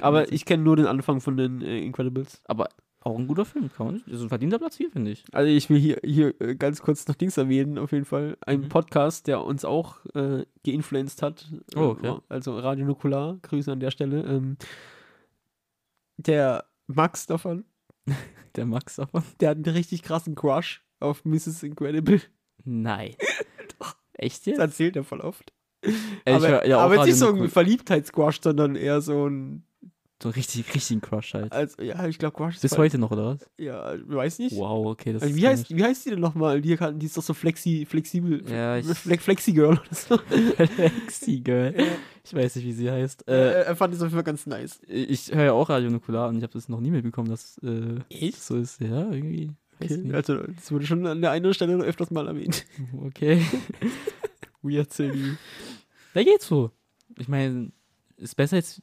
Aber ich kenne nur den Anfang von den äh, Incredibles. Aber auch ein guter Film, kann man nicht. Das ist ein verdienter Platz 4, finde ich. Also ich will hier, hier äh, ganz kurz noch Dings erwähnen, auf jeden Fall. Ein Mhm. Podcast, der uns auch äh, geinfluenced hat. Äh, Oh, okay. Also Radio Nukular, Grüße an der Stelle. Ähm, der Max davon, [LAUGHS] Der Max davon. der hat einen richtig krassen Crush auf Mrs. Incredible. Nein. [LAUGHS] Echt Das jetzt? erzählt er voll oft. Ey, aber hör ja aber jetzt nicht so ein Nukular. Verliebtheitscrush, sondern eher so ein. So richtig, richtig ein Crush halt. Also, ja, ich glaube, Crush ist. Bis heute noch, oder was? Ja, ich weiß nicht. Wow, okay. Das Also, wie, heißt, komisch. wie heißt die denn nochmal? Die, kann- die ist doch so flexi, flexibel. Ja, ich- Fle Flexi-Girl oder so. [LAUGHS] Flexi Girl. Ich weiß nicht, wie sie heißt. Äh, er fand das auf jeden Fall ganz nice. ich höre ja auch Radio Nukular und ich habe das noch nie mitbekommen, dass äh, Echt? so ist. Ja, irgendwie. Okay. Also, das wurde schon an der einen Stelle öfters mal erwähnt. [LAUGHS] Okay. [LAUGHS] Weird Silly. Da geht's so. Ich meine, ist besser jetzt.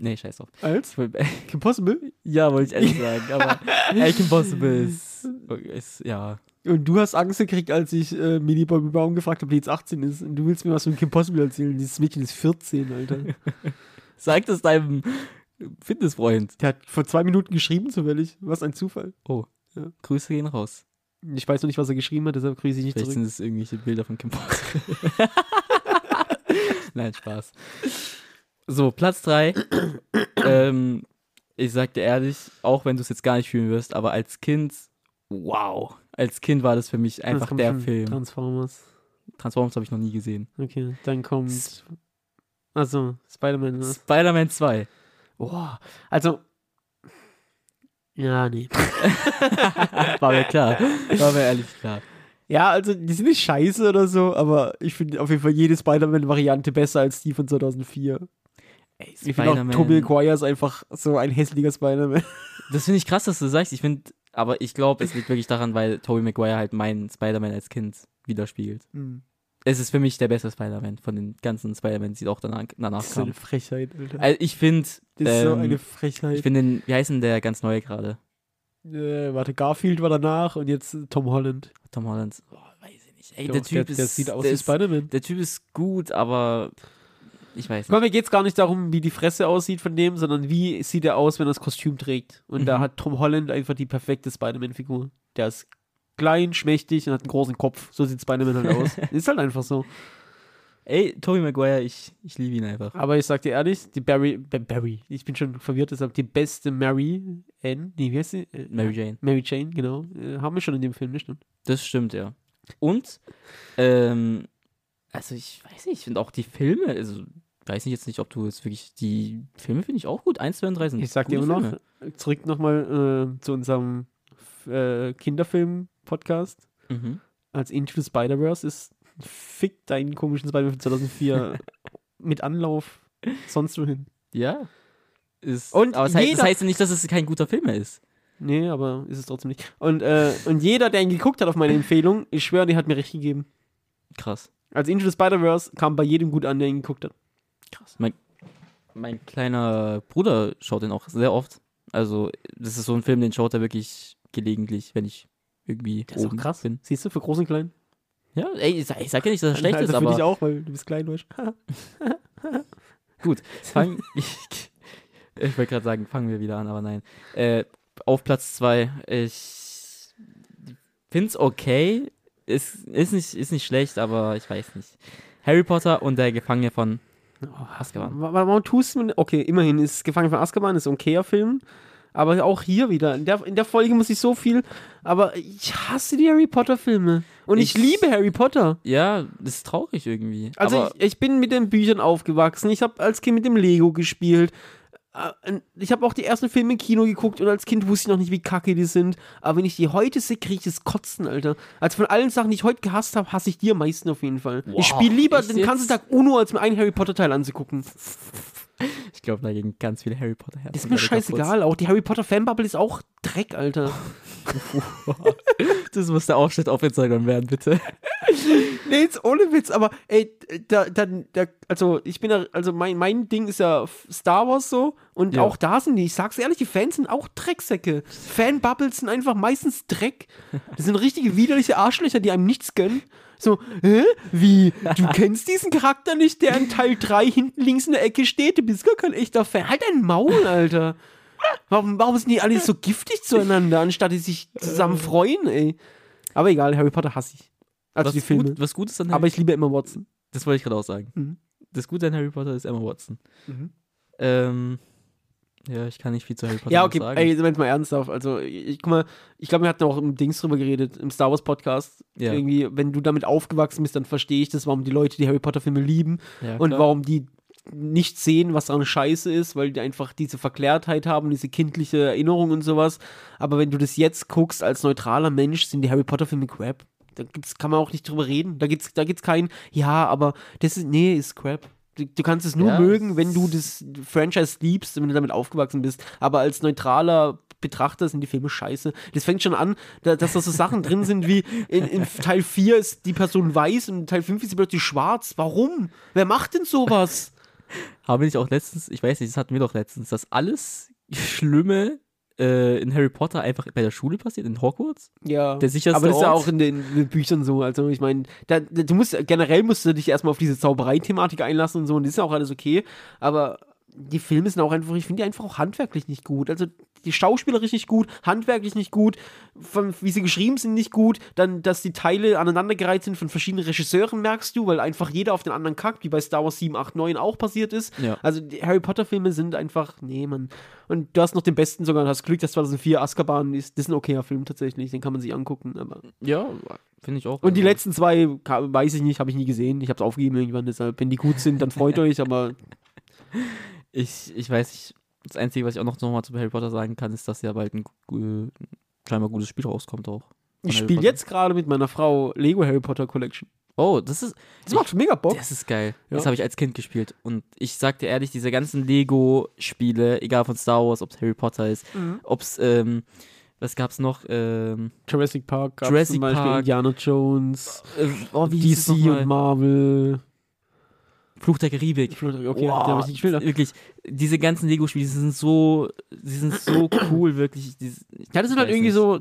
Nee, scheiß drauf. Als? [LAUGHS] Kim Possible? Ja, wollte ich ehrlich [LAUGHS] sagen, aber Icon Possible ist, ist. Ja. Und du hast Angst gekriegt, als ich äh, Mini Bobby Baum gefragt habe, die jetzt 18 ist. Und du willst mir was von Kim Possible erzählen. Dieses Mädchen ist 14, Alter. [LAUGHS] Sag das deinem Fitnessfreund. Der hat vor zwei Minuten geschrieben, zufällig. Was ein Zufall. Oh. Ja. Grüße gehen raus. Ich weiß noch nicht, was er geschrieben hat, deshalb grüße ich nicht Vielleicht zurück. sind es irgendwelche Bilder von Kim Possible. Nein, Spaß. So, Platz 3. ähm, ich sag dir ehrlich, auch wenn du es jetzt gar nicht fühlen wirst, aber als Kind, wow. Als Kind war das für mich einfach der Film. Transformers. Transformers habe ich noch nie gesehen. Okay, dann kommt. Also, Spider-Man. ne? Spider-Man 2. Boah. Also. Ja, nee. [LAUGHS] War mir klar. War mir ehrlich klar. Ja, also, die sind nicht scheiße oder so, aber ich finde auf jeden Fall jede Spider-Man-Variante besser als die von 2004. Ey, Ich finde auch Tobey Maguire ist einfach so ein hässlicher Spider-Man. [LAUGHS] Das finde ich krass, dass du sagst. Ich finde, aber ich glaube, es liegt wirklich daran, weil Tobey Maguire halt meinen Spider-Man als Kind widerspiegelt. Hm. Es ist für mich der beste Spider-Man von den ganzen Spider-Mans, die auch danach, danach Das ist so eine kamen. Frechheit, Alter. Also ich finde, Das ist so ähm, eine ich Frechheit. finde den, wie heißt denn der ganz neue gerade? Äh, warte, Garfield war danach und jetzt Tom Holland. Tom Holland. Oh, weiß ich nicht. Ey, Doch, der Typ der, ist, der sieht aus der wie Spider-Man. der Typ ist gut, aber ich weiß nicht. mir geht es gar nicht darum, wie die Fresse aussieht von dem, sondern wie sieht er aus, wenn er das Kostüm trägt. Und da Mhm. hat Tom Holland einfach die perfekte Spider-Man-Figur. Der ist klein, schmächtig und hat einen großen Kopf. So sieht Spider-Man halt aus. [LAUGHS] ist halt einfach so. Ey, Tobey Maguire, ich, ich liebe ihn einfach. Aber ich sag dir ehrlich, die Barry, Ba- Barry, ich bin schon verwirrt, deshalb die beste Mary Ann, nee, wie heißt sie? Äh, Mary Jane. Mary Jane, genau. Äh, haben wir schon in dem Film, nicht? Das stimmt, ja. Und, ähm, also ich weiß nicht, ich finde auch die Filme, also weiß ich jetzt nicht, ob du jetzt wirklich, die Filme finde ich auch gut. Eins, zwei und drei sind Ich sag dir immer noch, zurück nochmal äh, zu unserem äh, Kinderfilm-Podcast. Mhm. Als Into the Spider-Verse ist Fick deinen komischen Spider-Man von 2004 [LAUGHS] mit Anlauf sonst wohin. Ja. Ist, Und aber das heißt, das heißt ja nicht, dass es kein guter Film mehr ist. Nee, aber ist es trotzdem nicht. Und, äh, und jeder, der ihn geguckt hat auf meine Empfehlung, ich schwöre, der hat mir recht gegeben. Krass. Als Into the Spider-Verse kam bei jedem gut an, der ihn geguckt hat. Krass. Mein, mein kleiner Bruder schaut den auch sehr oft. Also, das ist so ein Film, den schaut er wirklich gelegentlich, wenn ich irgendwie Das ist auch oben krass. bin. Siehst du, für groß und klein. Ja, ey, ich sag, ich sag ja nicht, dass er schlecht also ist, aber ich auch, weil du bist klein, weißt. [LAUGHS] Gut, fang, [LAUGHS] ich, ich wollte gerade sagen, fangen wir wieder an, aber nein. Äh, auf Platz zwei, ich find's okay, ist, ist, nicht, ist nicht schlecht, aber ich weiß nicht. Harry Potter und der Gefangene von Azkaban. Wa- Warum tust du. Okay, immerhin ist Gefangen von Azkaban ist ein okayer Film. Aber auch hier wieder. In der, in der Folge muss ich so viel. Aber ich hasse die Harry Potter-Filme. Und ich, Ich- liebe Harry Potter. Ja, das ist traurig irgendwie. Also ich, ich bin mit den Büchern aufgewachsen. Ich habe als Kind mit dem Lego gespielt. Äh, Ich habe auch die ersten Filme im Kino geguckt und als Kind wusste ich noch nicht, wie kacke die sind. Aber wenn ich die heute sehe, kriege ich das Kotzen, Alter. Also von allen Sachen, die ich heute gehasst habe, hasse ich die am meisten auf jeden Fall. Wow, ich spiele lieber den ganzen Tag Uno, als mir einen Harry Potter-Teil anzugucken. [LAUGHS] ich glaube, da gehen ganz viele Harry Potter Herzen. Das ist mir scheißegal. Auch die Harry Potter Fanbubble ist auch Dreck, Alter. [LAUGHS] Das muss der Aufschnitt auf Instagram werden, bitte. [LAUGHS] Nee, jetzt ohne Witz, aber ey, da, da, da, also ich bin da, also mein, mein Ding ist ja Star Wars so und Ja. auch da sind die, ich sag's ehrlich, die Fans sind auch Drecksäcke. Fanbubbles sind einfach meistens Dreck. Das sind richtige widerliche Arschlöcher, die einem nichts gönnen. So, hä? Wie? Du kennst diesen Charakter nicht, der in Teil 3 hinten links in der Ecke steht? Du bist gar kein echter Fan. Halt dein Maul, Alter. Warum, warum sind die alle so giftig zueinander, anstatt die sich zusammen freuen, ey? Aber egal, Harry Potter hasse ich. Also was die Filme. Gut, was gut ist an Aber ich liebe Emma Watson. Das wollte ich gerade auch sagen. Mhm. Das Gute an Harry Potter ist Emma Watson. Mhm. Ähm, ja, ich kann nicht viel zu Harry Potter Ja, okay, sagen. ey, jetzt mal ernsthaft. Also, ich, guck mal, ich glaube, wir hatten auch im Dings drüber geredet, im Star Wars Podcast. Ja. Irgendwie, wenn du damit aufgewachsen bist, dann verstehe ich das, warum die Leute die Harry Potter Filme lieben ja, und warum die nicht sehen, was daran scheiße ist, weil die einfach diese Verklärtheit haben, diese kindliche Erinnerung und sowas. Aber wenn du das jetzt guckst als neutraler Mensch, sind die Harry Potter Filme Crap. Da gibt's, kann man auch nicht drüber reden. Da gibt's, da gibt's kein, ja, aber das ist, nee, ist Crap. Du, du kannst es nur Ja, mögen, wenn du das Franchise liebst wenn du damit aufgewachsen bist. Aber als neutraler Betrachter sind die Filme scheiße. Das fängt schon an, da, dass da so Sachen drin sind wie in, in Teil 4 ist die Person weiß und in Teil 5 ist sie plötzlich schwarz. Warum? Wer macht denn sowas? Haben wir nicht auch letztens, ich weiß nicht, das hatten wir doch letztens, dass alles Schlimme äh, in Harry Potter einfach bei der Schule passiert, in Hogwarts? Ja. Der sicherste aber das ist ja Ort. auch in den, in den Büchern so. Also ich meine, du musst generell musst du dich erstmal auf diese Zauberei-Thematik einlassen und so und das ist ja auch alles okay. Aber die Filme sind auch einfach, ich finde die einfach auch handwerklich nicht gut. Also die schauspielerisch nicht gut, handwerklich nicht gut, von, wie sie geschrieben sind nicht gut, dann, dass die Teile aneinandergereiht sind von verschiedenen Regisseuren, merkst du, weil einfach jeder auf den anderen kackt, wie bei Star Wars 7, 8, 9 auch passiert ist. Ja. Also die Harry Potter Filme sind einfach, nee, Mann. Und du hast noch den besten sogar, du hast Glück, dass 2004 Azkaban ist, das ist ein okayer Film tatsächlich, den kann man sich angucken, aber Ja, finde ich auch. und die Also, letzten zwei weiß ich nicht, habe ich nie gesehen. Ich habe es aufgegeben irgendwann, deshalb, wenn die gut sind, dann freut [LAUGHS] euch, aber Ich, ich weiß nicht, das Einzige, was ich auch noch, noch mal zu Harry Potter sagen kann, ist, dass ja bald ein gu- scheinbar gutes Spiel rauskommt auch. ich spiele jetzt gerade mit meiner Frau Lego Harry Potter Collection. Oh, das ist, Das macht mega Bock. Das ist geil. Ja. Das habe ich als Kind gespielt. Und ich sag dir ehrlich, diese ganzen Lego-Spiele, egal von Star Wars, ob es Harry Potter ist, Mhm. ob es, ähm, was gab's noch? Ähm, Jurassic Park, Jurassic zum Beispiel Park. Indiana Jones, äh, oh, DC und Marvel. Fluch der Karibik. Okay, Wow, den habe ich nicht gespielt. Wirklich, diese ganzen Lego-Spiele, die sind so, die sind so [CLEARS THROAT] cool, wirklich. Die, Ja, das sind halt irgendwie so,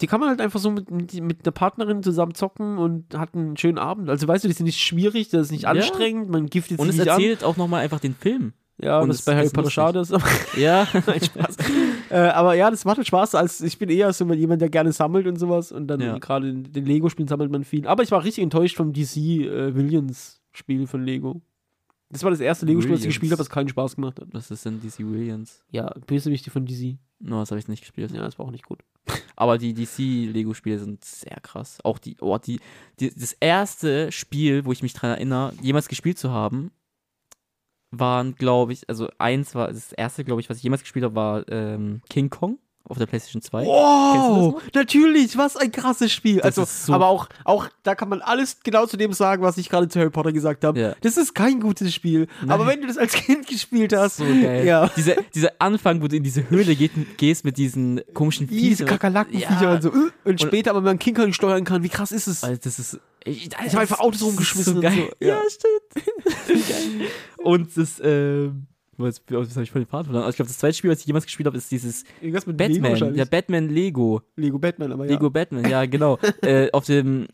die kann man halt einfach so mit, mit, mit einer Partnerin zusammen zocken und hat einen schönen Abend. Also weißt du, die sind nicht schwierig, das ist nicht Ja. anstrengend, man giftet Und sich es nicht an. erzählt auch nochmal einfach den Film. Ja, und und das es bei Harry ist Potter schade ist, [LAUGHS] Ja, Nein, Spaß. äh, aber ja, das macht halt Spaß. Als, ich bin eher so jemand, der gerne sammelt und sowas. Und dann Ja. gerade in den Lego-Spielen sammelt man viel. Aber ich war richtig enttäuscht vom DC äh, Williams-Spiel von Lego. Das war das erste Lego-Spiel, das ich gespielt habe, was keinen Spaß gemacht hat. Was ist denn DC Williams? Ja, Bösewichte von DC. No, das habe ich nicht gespielt. Ja, das war auch nicht gut. [LAUGHS] Aber die DC-Lego-Spiele sind sehr krass. Auch die, oh, die, die, das erste Spiel, wo ich mich dran erinnere, jemals gespielt zu haben, waren, glaube ich, also eins war, das erste, glaube ich, was ich jemals gespielt habe, war ähm, King Kong auf der PlayStation 2. Wow, natürlich, was ein krasses Spiel. Das also, so- aber auch, auch da kann man alles genau zu dem sagen, was ich gerade zu Harry Potter gesagt habe. Ja. Das ist kein gutes Spiel. Nein. Aber wenn du das als Kind gespielt hast, So geil. ja. Dieser, dieser Anfang, wo du in diese Höhle geht, gehst mit diesen komischen Diese Viechern. Kakerlakenviecher Ja. und so. äh, Und später aber man King Kong steuern kann. Wie krass ist es? Also das ist. Ich, Ich habe einfach Autos rumgeschmissen So und geil. so. Ja, stimmt. [LAUGHS] Geil. und das, ähm. Was, was habe ich voll den Faden verloren? Also ich glaube, das zweite Spiel, was ich jemals gespielt habe, ist dieses Irgendwas mit Lego Batman. wahrscheinlich. Ja, Batman Lego. Lego Batman, aber ja. Lego Batman, ja, genau. [LAUGHS] äh, auf dem,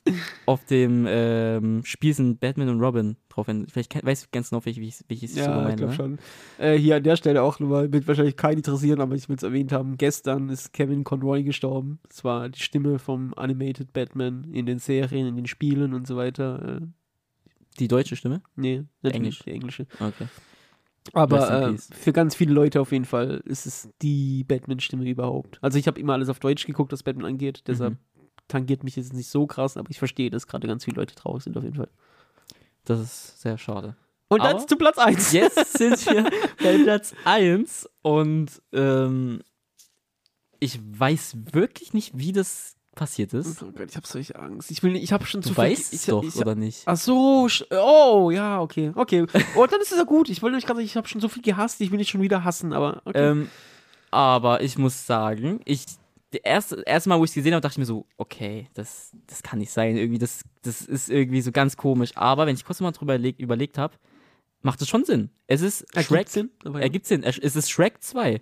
auf dem ähm, Spiel sind Batman und Robin drauf. Vielleicht weißt du ganz genau, welches, welches ich sogar Ja, meine. ich glaube ne? schon. Äh, hier an der Stelle auch nochmal, wird wahrscheinlich keinen interessieren, aber ich will es erwähnt haben. Gestern ist Kevin Conroy gestorben. Das war die Stimme vom Animated Batman in den Serien, in den Spielen und so weiter. Äh, Die deutsche Stimme? nee, natürlich Englisch. die englische. Okay. Aber äh, für ganz viele Leute auf jeden Fall ist es die Batman-Stimme überhaupt. Also ich habe immer alles auf Deutsch geguckt, was Batman angeht. Deshalb Mhm. tangiert mich jetzt nicht so krass, aber ich verstehe, dass gerade ganz viele Leute traurig sind auf jeden Fall. Das ist sehr schade. Und dann Aber- zu Platz 1. [LAUGHS] Jetzt sind wir bei Platz 1 und ähm, ich weiß wirklich nicht, wie das passiert ist. Oh Gott, ich habe solche Angst. Ich will nicht, ich habe schon Du zu viel- weißt ich, doch, ich, oder nicht? Ach so, oh, ja, okay, okay. Oh, dann ist es ja gut. Ich wollte euch gerade sagen, ich habe schon so viel gehasst, ich will nicht schon wieder hassen, aber okay. Ähm, aber ich muss sagen, ich das erste, erste Mal, wo ich es gesehen habe, dachte ich mir so, okay, das, das kann nicht sein. Irgendwie, das, das ist irgendwie so ganz komisch. Aber wenn ich kurz mal drüber überleg, überlegt habe, macht es schon Sinn. Es ist Ergibt Shrek. Sinn, aber ja. Ergibt Sinn. Es ist Shrek 2.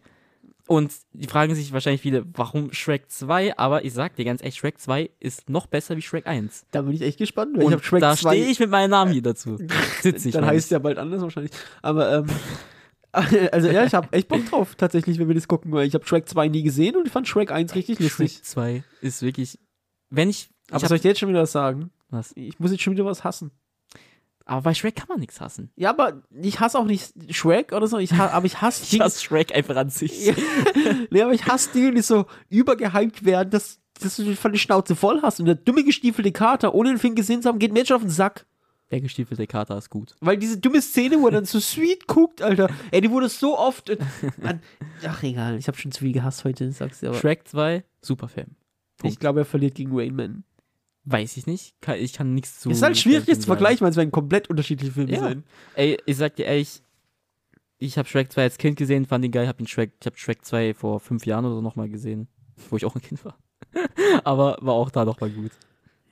Und die fragen sich wahrscheinlich viele, warum Shrek 2? Aber ich sag dir ganz echt, Shrek 2 ist noch besser wie Shrek 1. Da bin ich echt gespannt, weil Und ich habe Shrek da 2. stehe ich mit meinem Namen hier dazu. [LAUGHS] Sitze ich. dann heißt es ja bald anders wahrscheinlich. Aber, ähm, [LAUGHS] also ja, ich habe echt Bock drauf, tatsächlich, wenn wir das gucken, weil ich habe Shrek 2 nie gesehen und ich fand Shrek 1 richtig ich. lustig. Shrek 2 ist wirklich, wenn ich, ich Aber hab- soll ich dir jetzt schon wieder was sagen? was? Ich muss jetzt schon wieder was hassen. Aber bei Shrek kann man nichts hassen. Ja, aber ich hasse auch nicht Shrek oder so, ich ha aber ich hasse Ich hasse Shrek einfach an sich. Ja. nee, aber ich hasse Dinge, die so übergehypt werden, dass, dass du von die Schnauze voll hast. Und der dumme gestiefelte Kater, ohne den Film gesehen zu haben, geht mir jetzt schon auf den Sack. Der gestiefelte Kater ist gut. Weil diese dumme Szene, wo er dann so sweet guckt, Alter, ey, die wurde so oft. An, ach, egal, ich habe schon zu viel gehasst heute, sagst du aber. Shrek 2, super Film. Ich glaube, er verliert gegen Rainman. Weiß ich nicht. Ich kann nichts zu. ist halt schwierig jetzt zu vergleichen, weil es werden komplett unterschiedliche Filme Ja. sein. Ey, ich sag dir ehrlich, ich habe Shrek 2 als Kind gesehen, fand ihn geil, hab ihn Shrek, ich habe Shrek 2 vor fünf Jahren oder so nochmal gesehen, wo ich auch ein Kind war. [LAUGHS] Aber war auch da nochmal gut.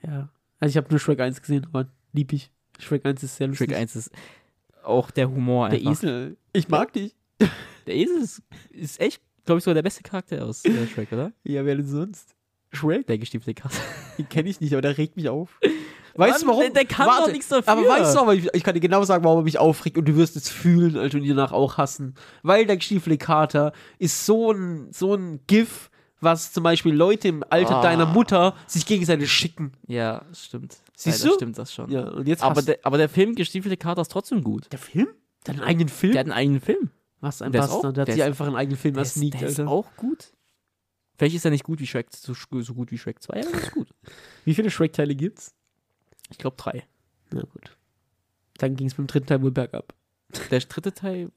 Ja. Also ich habe nur Shrek 1 gesehen, aber lieb ich. Shrek 1 ist sehr lustig. Shrek 1 ist auch der Humor Der einfach. Esel. Ich mag dich. Der Esel ist, ist echt, glaube ich, sogar der beste Charakter aus äh, Shrek, oder? [LAUGHS] Ja, wer denn sonst? Shrek? Der gestiefelte Kater. [LAUGHS] Den kenne ich nicht, aber der regt mich auf. Weißt du Mann, warum? der- der kann Warte, doch nichts dafür. Aber weißt du, aber ich, ich kann dir genau sagen, warum er mich aufregt und du wirst es fühlen, Alter, und ihn danach auch hassen. Weil der gestiefelte Kater ist so ein, so ein GIF, was zum Beispiel Leute im Alter Ah. deiner Mutter sich gegenseitig schicken. Ja, stimmt. Siehst Leider du? stimmt das schon. Ja, und jetzt Aber, der, aber der Film Gestiefelte Kater ist trotzdem gut. der Film? Der hat einen eigenen Film? Der hat einen eigenen Film. Was ein der Bastard. auch- der hat der sich einfach einen eigenen Film Der was ist, sneakt, der ist Alter. auch gut. Vielleicht ist er nicht gut wie Shrek, so, so gut wie Shrek 2, aber er ist gut. Wie viele Shrek-Teile gibt's? Ich glaube drei. Na gut. Dann ging es beim dritten Teil wohl bergab. Der dritte Teil,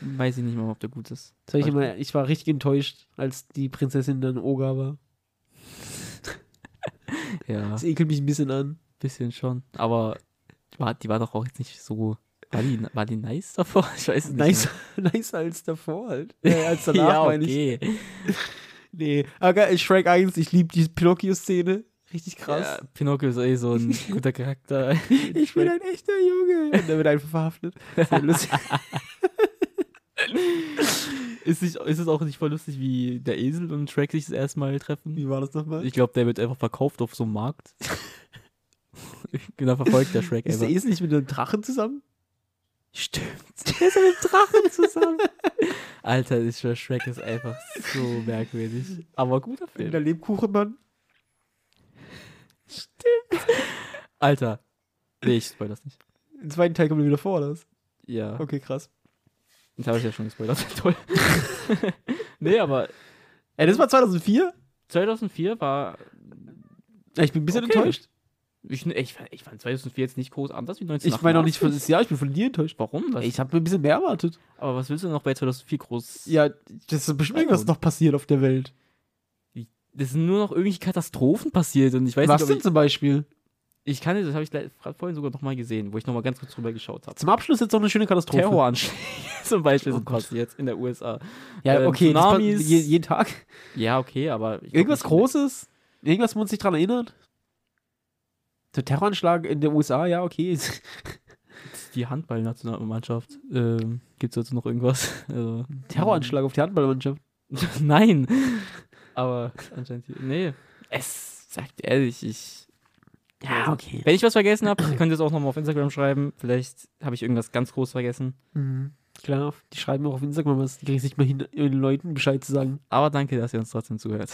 weiß ich nicht mal, ob der gut ist. Soll ich immer, ich war richtig enttäuscht, als die Prinzessin dann Oga war. [LAUGHS] Ja, Das ekelt mich ein bisschen an. bisschen schon. Aber war, die war doch auch jetzt nicht so. War die, war die nice davor? [LAUGHS] Ich weiß es nicht. Nice, [LAUGHS] nicer als davor halt. Äh, als mehr. danach, ja, meine ich. Nee. Aber Shrek 1, ich liebe die Pinocchio-Szene. Richtig krass. Ja, Pinocchio ist eh so ein [LAUGHS] guter Charakter. ich bin ein echter Junge. Und der wird einfach verhaftet. Sehr lustig. [LAUGHS] ist, nicht, ist es auch nicht voll lustig, wie der Esel und Shrek sich das erste Mal treffen? Wie war das nochmal? Ich glaube, der wird einfach verkauft auf so einem Markt. [LAUGHS] genau, verfolgt der Shrek Ist einfach. der Esel nicht mit einem Drachen zusammen? Stimmt. Der ist mit dem Drachen zusammen. Alter, ich schwör, Shrek ist einfach so merkwürdig. Aber guter Film. Der Lebkuchenmann. Alter. Nee, ich spoil das nicht. Im zweiten Teil kommt er wieder vor, oder was? Ja. Okay, krass. Das habe ich ja schon gespoilert. [LAUGHS] Toll. [LAUGHS] nee, aber Ey, das war 2004? 2004 war. Ich bin ein bisschen Okay. enttäuscht. Ich, ich, ich fand 2004 jetzt nicht groß anders wie 1988. Ich meine auch nicht für das Jahr, ich bin von dir enttäuscht. Warum? Was, ich habe mir ein bisschen mehr erwartet. aber was willst du noch bei 2004 groß? Ja, das ist bestimmt irgendwas noch passiert auf der Welt. Das sind nur noch irgendwelche Katastrophen passiert und ich weiß Was nicht, denn ob zum Beispiel? ich, kann das habe ich le- vorhin sogar noch mal gesehen, wo ich noch mal ganz kurz drüber geschaut habe. Zum Abschluss jetzt noch eine schöne Katastrophe. Terroranschläge [LAUGHS] zum Beispiel Oh sind Gott. passiert in der USA. Ja, Ähm, okay, pa- Tsunamis. je, jeden Tag. Ja, okay, aber Irgendwas Großes? Irgendwas, wo man sich dran erinnert? Der Terroranschlag in der USA, ja, okay. [LAUGHS] Die Handballnationalmannschaft. Ähm, Gibt es dazu noch irgendwas? [LAUGHS] Also, Terroranschlag auf die Handballmannschaft. [LAUGHS] Nein. Aber anscheinend hier. Nee. Es sagt ehrlich, ich. Ja, okay. Wenn ich was vergessen habe, könnt ihr es auch nochmal auf Instagram schreiben. Vielleicht habe ich irgendwas ganz groß vergessen. Mhm. Klar, die schreiben auch auf Instagram was. Die kriegen sich mal hin, den Leuten Bescheid zu sagen. Aber danke, dass ihr uns trotzdem zuhört.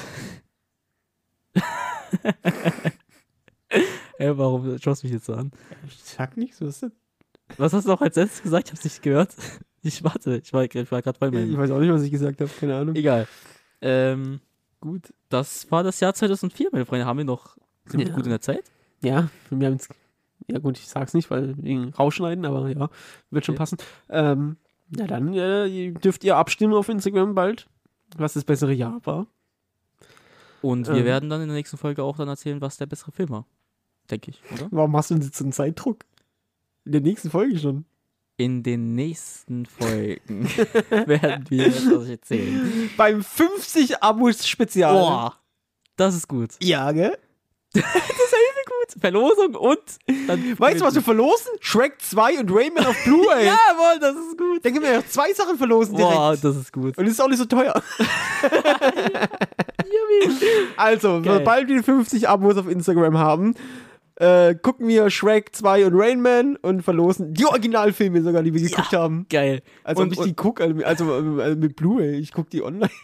Ey, warum schaust du mich jetzt so an? Ich sag nichts, was ist denn? Was hast du auch als letztes gesagt? Ich hab's nicht gehört. [LAUGHS] Ich warte, ich war, ich war gerade bei Ich meinem. weiß auch nicht, was ich gesagt habe, keine Ahnung. Egal. Ähm, gut, das war das Jahr 2004, meine Freunde. Haben wir noch ziemlich Ja. gut in der Zeit? Ja, wir haben jetzt. Ja, gut, ich sag's nicht, weil wegen rausschneiden, aber ja, wird schon Okay. passen. Ähm, ja, dann äh, dürft ihr abstimmen auf Instagram bald, was das bessere Jahr war. Und wir Ähm. werden dann in der nächsten Folge auch dann erzählen, was der bessere Film war. Denke ich, oder? Warum hast du denn jetzt so einen Zeitdruck? In der nächsten Folge schon. In den nächsten Folgen [LAUGHS] werden wir etwas erzählen. Beim 50 Abos Spezial. Boah, das ist gut. Ja, gell? [LAUGHS] Gut, Verlosung und dann [LAUGHS] Weißt du, was wir verlosen? Shrek 2 und Rayman auf Blu-ray. Jawohl, das ist gut. Dann können wir ja zwei Sachen verlosen direkt. Boah, das ist gut. Und es ist auch nicht so teuer. also, Geil. sobald wir 50 Abos auf Instagram haben, äh, gucken wir Shrek 2 und Rain Man und verlosen die Originalfilme sogar, die wir geguckt haben. Geil. Also, Und- ob ich die gucke, also, also äh, mit Blu-ray, ich gucke die online. [LAUGHS]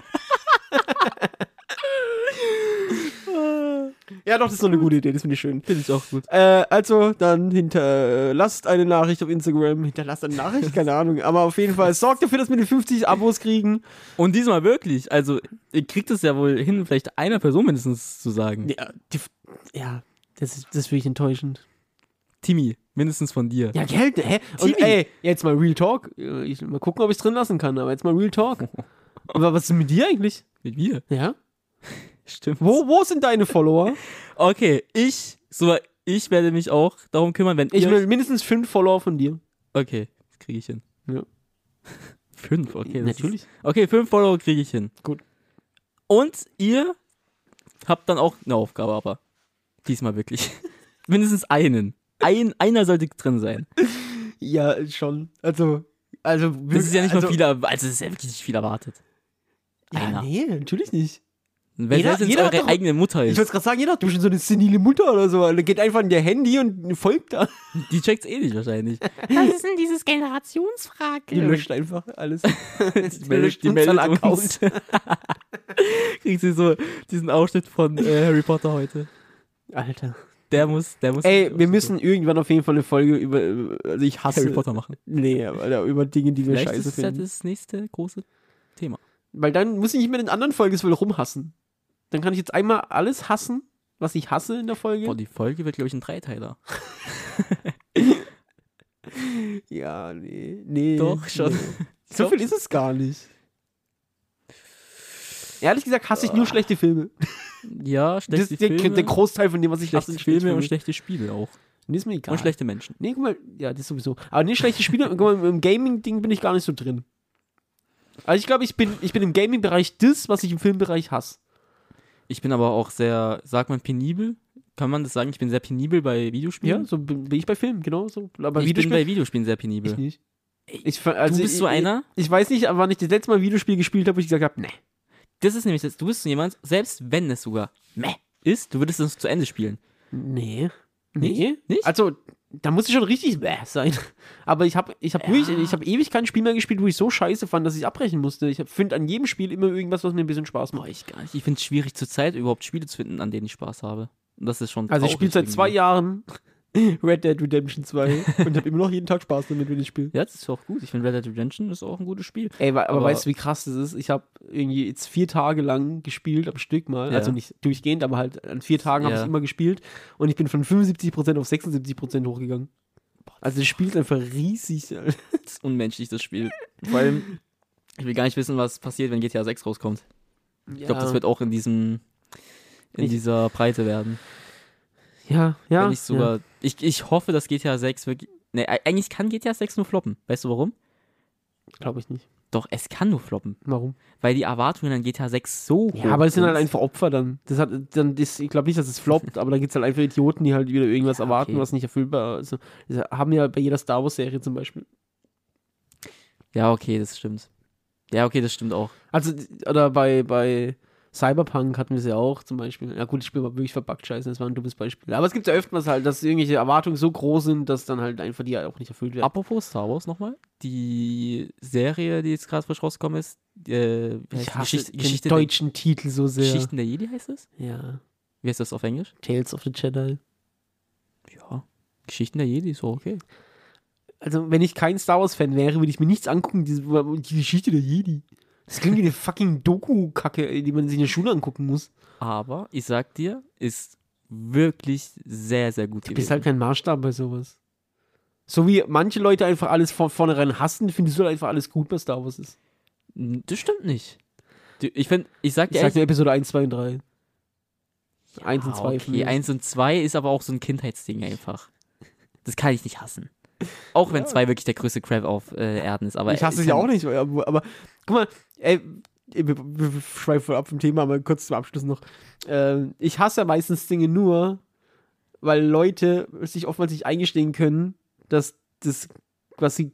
ja, doch, das ist so eine gute Idee, das finde ich schön. Finde ich auch gut. Äh, also, dann hinterlasst eine Nachricht auf Instagram. Hinterlasst eine Nachricht, keine Ahnung. Aber auf jeden Fall sorgt dafür, dass wir die 50 Abos kriegen. Und diesmal wirklich. Also, ihr kriegt es ja wohl hin, vielleicht einer Person mindestens zu sagen. Ja, die, ja das ist, das ist wirklich enttäuschend. Timmy, mindestens von dir. Ja, Geld, hä? Und Timmy. ey, jetzt mal Real Talk. Äh, Ich, mal gucken, ob ich es drin lassen kann, aber jetzt mal Real Talk. [LAUGHS] Aber was ist mit dir eigentlich? Mit mir. Ja? [LAUGHS] Stimmt. Wo, wo sind deine Follower? [LAUGHS] Okay, ich, so, ich werde mich auch darum kümmern, wenn Ich will mindestens fünf Follower von dir. okay, das kriege ich hin. Ja. Fünf, okay. Natürlich. Ist, okay, fünf Follower kriege ich hin. Gut. Und ihr habt dann auch eine Aufgabe, aber diesmal wirklich. [LAUGHS] Mindestens einen. Ein, einer sollte drin sein. Ja, schon. Also, also. Das ist ja nicht also, mal viel, also es ist ja wirklich nicht viel erwartet. Ja, Einer. nee, natürlich nicht. Wer Jeder- jeder hat eure doch- eigene Mutter Ich ist, wollte gerade sagen, jeder hat bestimmt so eine senile Mutter oder so. Der geht einfach in ihr Handy und folgt da. die checkt's eh nicht wahrscheinlich. [LAUGHS] Was ist denn dieses Generationsfrage? Die löscht einfach alles. [LAUGHS] Die meldet, die meldet uns. Kriegt sie so diesen Ausschnitt von äh, Harry Potter heute. Alter. Der muss, der muss. Ey, wir müssen irgendwann auf jeden Fall eine Folge über. Also ich hasse. Harry Potter machen. Nee, aber über Dinge, die wir Vielleicht scheiße ist das ja finden. das nächste große Thema. Weil dann muss ich nicht mehr in den anderen Folgen so rumhassen. Dann kann ich jetzt einmal alles hassen, was ich hasse in der Folge. Boah, die Folge wird, glaube ich, ein Dreiteiler. [LAUGHS] Ja, nee. Nee. Doch, schon. Nee. So viel ist es gar nicht. Ehrlich gesagt hasse ich nur schlechte Filme. Ja, [LAUGHS] Das schlechte ist der, Filme. der Großteil von dem, was ich hasse, sind Filme schlechte und schlechte Spiele auch. Nee, ist mir egal. Und schlechte Menschen. Nee, guck mal, ja, das sowieso. Aber nee, schlechte Spiele, guck mal, im Gaming-Ding bin ich gar nicht so drin. Also ich glaube, ich bin, ich bin im Gaming-Bereich das, was ich im Filmbereich hasse. Ich bin aber auch sehr, sagt man penibel? Kann man das sagen? Ich bin sehr penibel bei Videospielen. Ja, so bin, bin ich bei Filmen, genau so. Aber ich bin bei Videospielen sehr penibel. ich nicht. Ich, also du bist so einer, Ich, ich weiß nicht, wann ich das letzte Mal ein Videospiel gespielt habe, wo ich gesagt habe, nee. Das ist nämlich das, du bist jemand, selbst wenn es sogar meh ist, du würdest es zu Ende spielen. Nee. Nee. Nicht? Also, da muss es schon richtig bäh sein. [LAUGHS] Aber ich habe ich hab wirklich, ich habe ewig kein Spiel mehr gespielt, wo ich so scheiße fand, dass ich abbrechen musste. Ich finde an jedem Spiel immer irgendwas, was mir ein bisschen Spaß macht. ich gar nicht. Ich finde es schwierig zur Zeit überhaupt Spiele zu finden, an denen ich Spaß habe. Und das ist schon Also ich spiele seit zwei. Jahren [LAUGHS] Red Dead Redemption 2 und habe immer noch jeden Tag Spaß damit, wenn ich spiele. Ja, das ist auch gut. Ich finde Red Dead Redemption ist auch ein gutes Spiel. Ey, aber, Aber- weißt du, wie krass das ist? Ich habe irgendwie jetzt vier Tage lang gespielt am Stück mal. Ja. Also nicht durchgehend, aber halt an vier Tagen habe Ja. ich immer gespielt. Und ich bin von 75% auf 76% hochgegangen. Also das Spiel ist einfach riesig. [LAUGHS] Das ist unmenschlich, das Spiel. Vor allem, ich will gar nicht wissen, was passiert, wenn GTA 6 rauskommt. Ich glaube, das wird auch in diesem in Ich- dieser Breite werden. Ja, ja. Wenn nicht sogar. Ich, ich hoffe, dass GTA 6 wirklich. Ne, eigentlich kann GTA 6 nur floppen. Weißt du warum? Glaube ich nicht. Doch, es kann nur floppen. Warum? Weil die Erwartungen an GTA 6 so Ja, hoch aber es sind halt sind. einfach Opfer dann. Das hat dann das, ich glaube nicht, dass es floppt, [LAUGHS] aber da gibt es halt einfach Idioten, die halt wieder irgendwas Ja, erwarten, okay. was nicht erfüllbar ist. Also, das haben ja bei jeder Star Wars Serie zum Beispiel. Ja, okay, das stimmt. Ja, okay, das stimmt auch. Also, oder bei, bei Cyberpunk hatten wir es ja auch zum Beispiel. Ja gut, das Spiel war wirklich verbuggt, scheiße, das war ein dummes Beispiel. Aber es gibt ja öfters halt, dass irgendwelche Erwartungen so groß sind, dass dann halt einfach die auch nicht erfüllt werden. Apropos Star Wars nochmal. Die Serie, die jetzt gerade frisch rausgekommen ist, äh, ich die? hasse Geschichte, den Geschichte, der, deutschen Titel so sehr. Geschichten der Jedi heißt es? Ja. Wie heißt das auf Englisch? Tales of the Jedi. Ja. Geschichten der Jedi, so okay. Also, wenn ich kein Star Wars-Fan wäre, würde ich mir nichts angucken, diese, die Geschichte der Jedi. Das klingt wie eine fucking Doku-Kacke, die man sich in der Schule angucken muss. Aber ich sag dir, ist wirklich sehr, sehr gut Du bist halt kein Maßstab bei sowas. So wie manche Leute einfach alles von vornherein hassen, findest du halt einfach alles gut, was Star Wars ist. das stimmt nicht. Ich finde, ich sag Ich dir sag ehrlich, dir Episode 1, 2 und 3. 1 und 2 von okay, mir. 1 und 2 ist aber auch so ein Kindheitsding einfach. Das kann ich nicht hassen. Auch wenn 2 wirklich der größte Crap auf äh, Erden ist. Aber ich hasse ich es ja auch nicht, aber, aber guck mal, ey, wir, schweifen voll ab vom Thema, aber kurz zum Abschluss noch. Ähm, ich hasse ja meistens Dinge nur, weil Leute sich oftmals nicht eingestehen können, dass das, was sie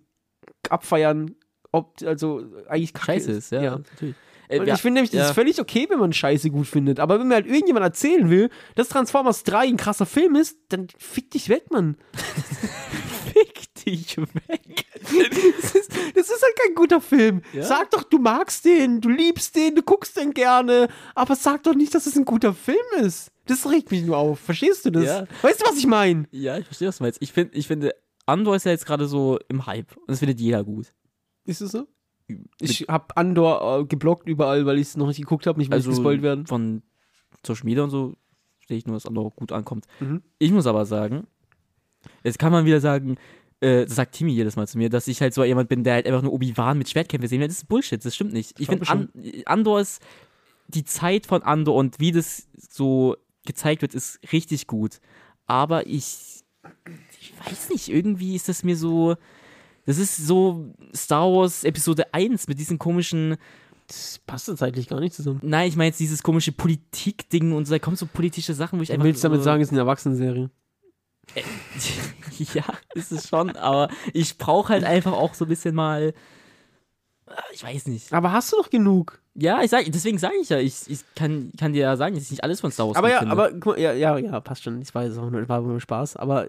abfeiern, ob, also eigentlich Scheiße ist, ja. ja. Natürlich. Äh, ja, ich finde nämlich, das ja. ist völlig okay, wenn man Scheiße gut findet. Aber wenn mir halt irgendjemand erzählen will, dass Transformers 3 ein krasser Film ist, dann fick dich weg, Mann. [LAUGHS] [LAUGHS] dich weg. Das ist, das ist halt kein guter Film. Ja? Sag doch, du magst den, du liebst den, du guckst den gerne, aber sag doch nicht, dass es ein guter Film ist. Das regt mich nur auf. Verstehst du das? Ja. Weißt du, was ich meine? Ja, ich verstehe, was du meinst. Ich, find, ich finde, Andor ist ja jetzt gerade so im Hype. Und das findet jeder gut. Ist es so? Ich habe Andor äh, geblockt überall, weil ich es noch nicht geguckt habe, nicht will Also gespoilt werden. von Social Media und so sehe ich nur, dass Andor gut ankommt. Mhm. Ich muss aber sagen, jetzt kann man wieder sagen, äh, das sagt Timmy jedes Mal zu mir, dass ich halt so jemand bin, der halt einfach nur Obi-Wan mit Schwertkämpfe sehen will. Das ist Bullshit, das stimmt nicht. Ich finde, An Andor ist, die Zeit von Andor und wie das so gezeigt wird, ist richtig gut. Aber ich, ich weiß nicht, irgendwie ist das mir so, das ist so Star Wars Episode 1 mit diesen komischen, Das passt ja zeitlich gar nicht zusammen. nein, ich meine jetzt dieses komische Politik-Ding und so, da kommen so politische Sachen, wo ich Du einfach willst damit so, sagen, es ist eine Erwachsenenserie. [LAUGHS] ja, ist es schon, aber ich brauche halt einfach auch so ein bisschen mal. äh, Ich weiß nicht. Aber hast du doch genug. Ja, ich sag, deswegen sage ich ja, ich, ich kann, kann dir ja sagen, dass ich nicht alles von Star Wars Aber ja, finde. aber ja, ja, ja, passt schon. Ich weiß es auch nur, war nur Spaß. Aber,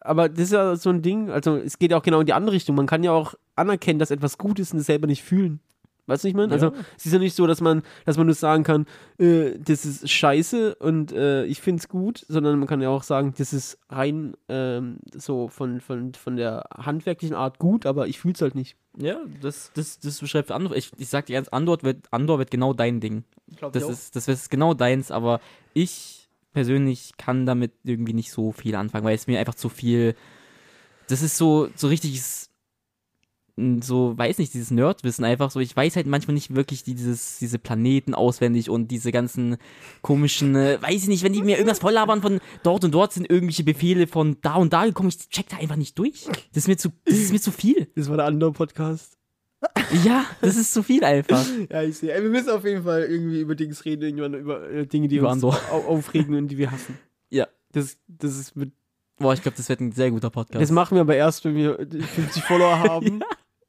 aber das ist ja so ein Ding, also es geht ja auch genau in die andere Richtung. Man kann ja auch anerkennen, dass etwas gut ist und es selber nicht fühlen. Weißt du, ich meine? Also Ja. es ist ja nicht so, dass man, dass man nur sagen kann, äh, das ist scheiße und äh, ich finde es gut, sondern man kann ja auch sagen, das ist rein ähm, so von, von, von der handwerklichen Art gut, aber ich fühle es halt nicht. ja, das, das, das beschreibt Andor. Ich, ich sag dir ganz, Andor wird, Andor wird genau dein Ding. Das ist, das ist genau deins, aber ich persönlich kann damit irgendwie nicht so viel anfangen, weil es mir einfach zu viel. Das ist so, so richtiges, so, weiß nicht, dieses Nerdwissen einfach so. Ich weiß halt manchmal nicht wirklich dieses, diese Planeten auswendig und diese ganzen komischen, äh, weiß ich nicht, wenn die mir irgendwas volllabern von dort und dort sind irgendwelche Befehle von da und da gekommen, ich check da einfach nicht durch. Das ist mir zu, das ist mir zu viel. [LAUGHS] Das war der andere Podcast. Ja, das ist zu viel einfach. [LAUGHS] Ja, ich sehe. Wir müssen auf jeden Fall irgendwie über Dings reden, irgendwann über äh, Dinge, die Über uns Andor. au aufregen und die wir hassen. [LAUGHS] Ja. Das, das, ist mit, Boah, ich glaube, das wird ein sehr guter Podcast. das machen wir aber erst, wenn wir 50 Follower haben.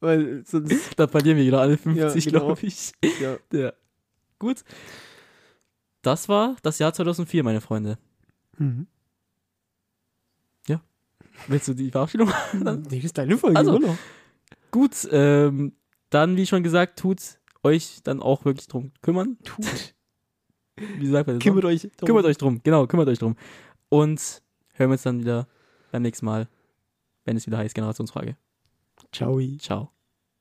Weil sonst, [LAUGHS] Da verlieren wir wieder alle 50, Ja, genau. glaube ich. ja. [LAUGHS] Ja. Gut. Das war das Jahr 2004, meine Freunde. Mhm. Willst du die Verabschiedung? [LAUGHS] Nee, ist deine Folge, Also. noch. Gut, ähm, dann, wie schon gesagt, tut euch dann auch wirklich drum kümmern. Tut. Wie sagt man das? Kümmert noch? euch. drum. kümmert euch drum, genau, kümmert euch drum. Und hören wir uns dann wieder beim nächsten Mal, wenn es wieder heißt Generationsfrage. 瞧一瞧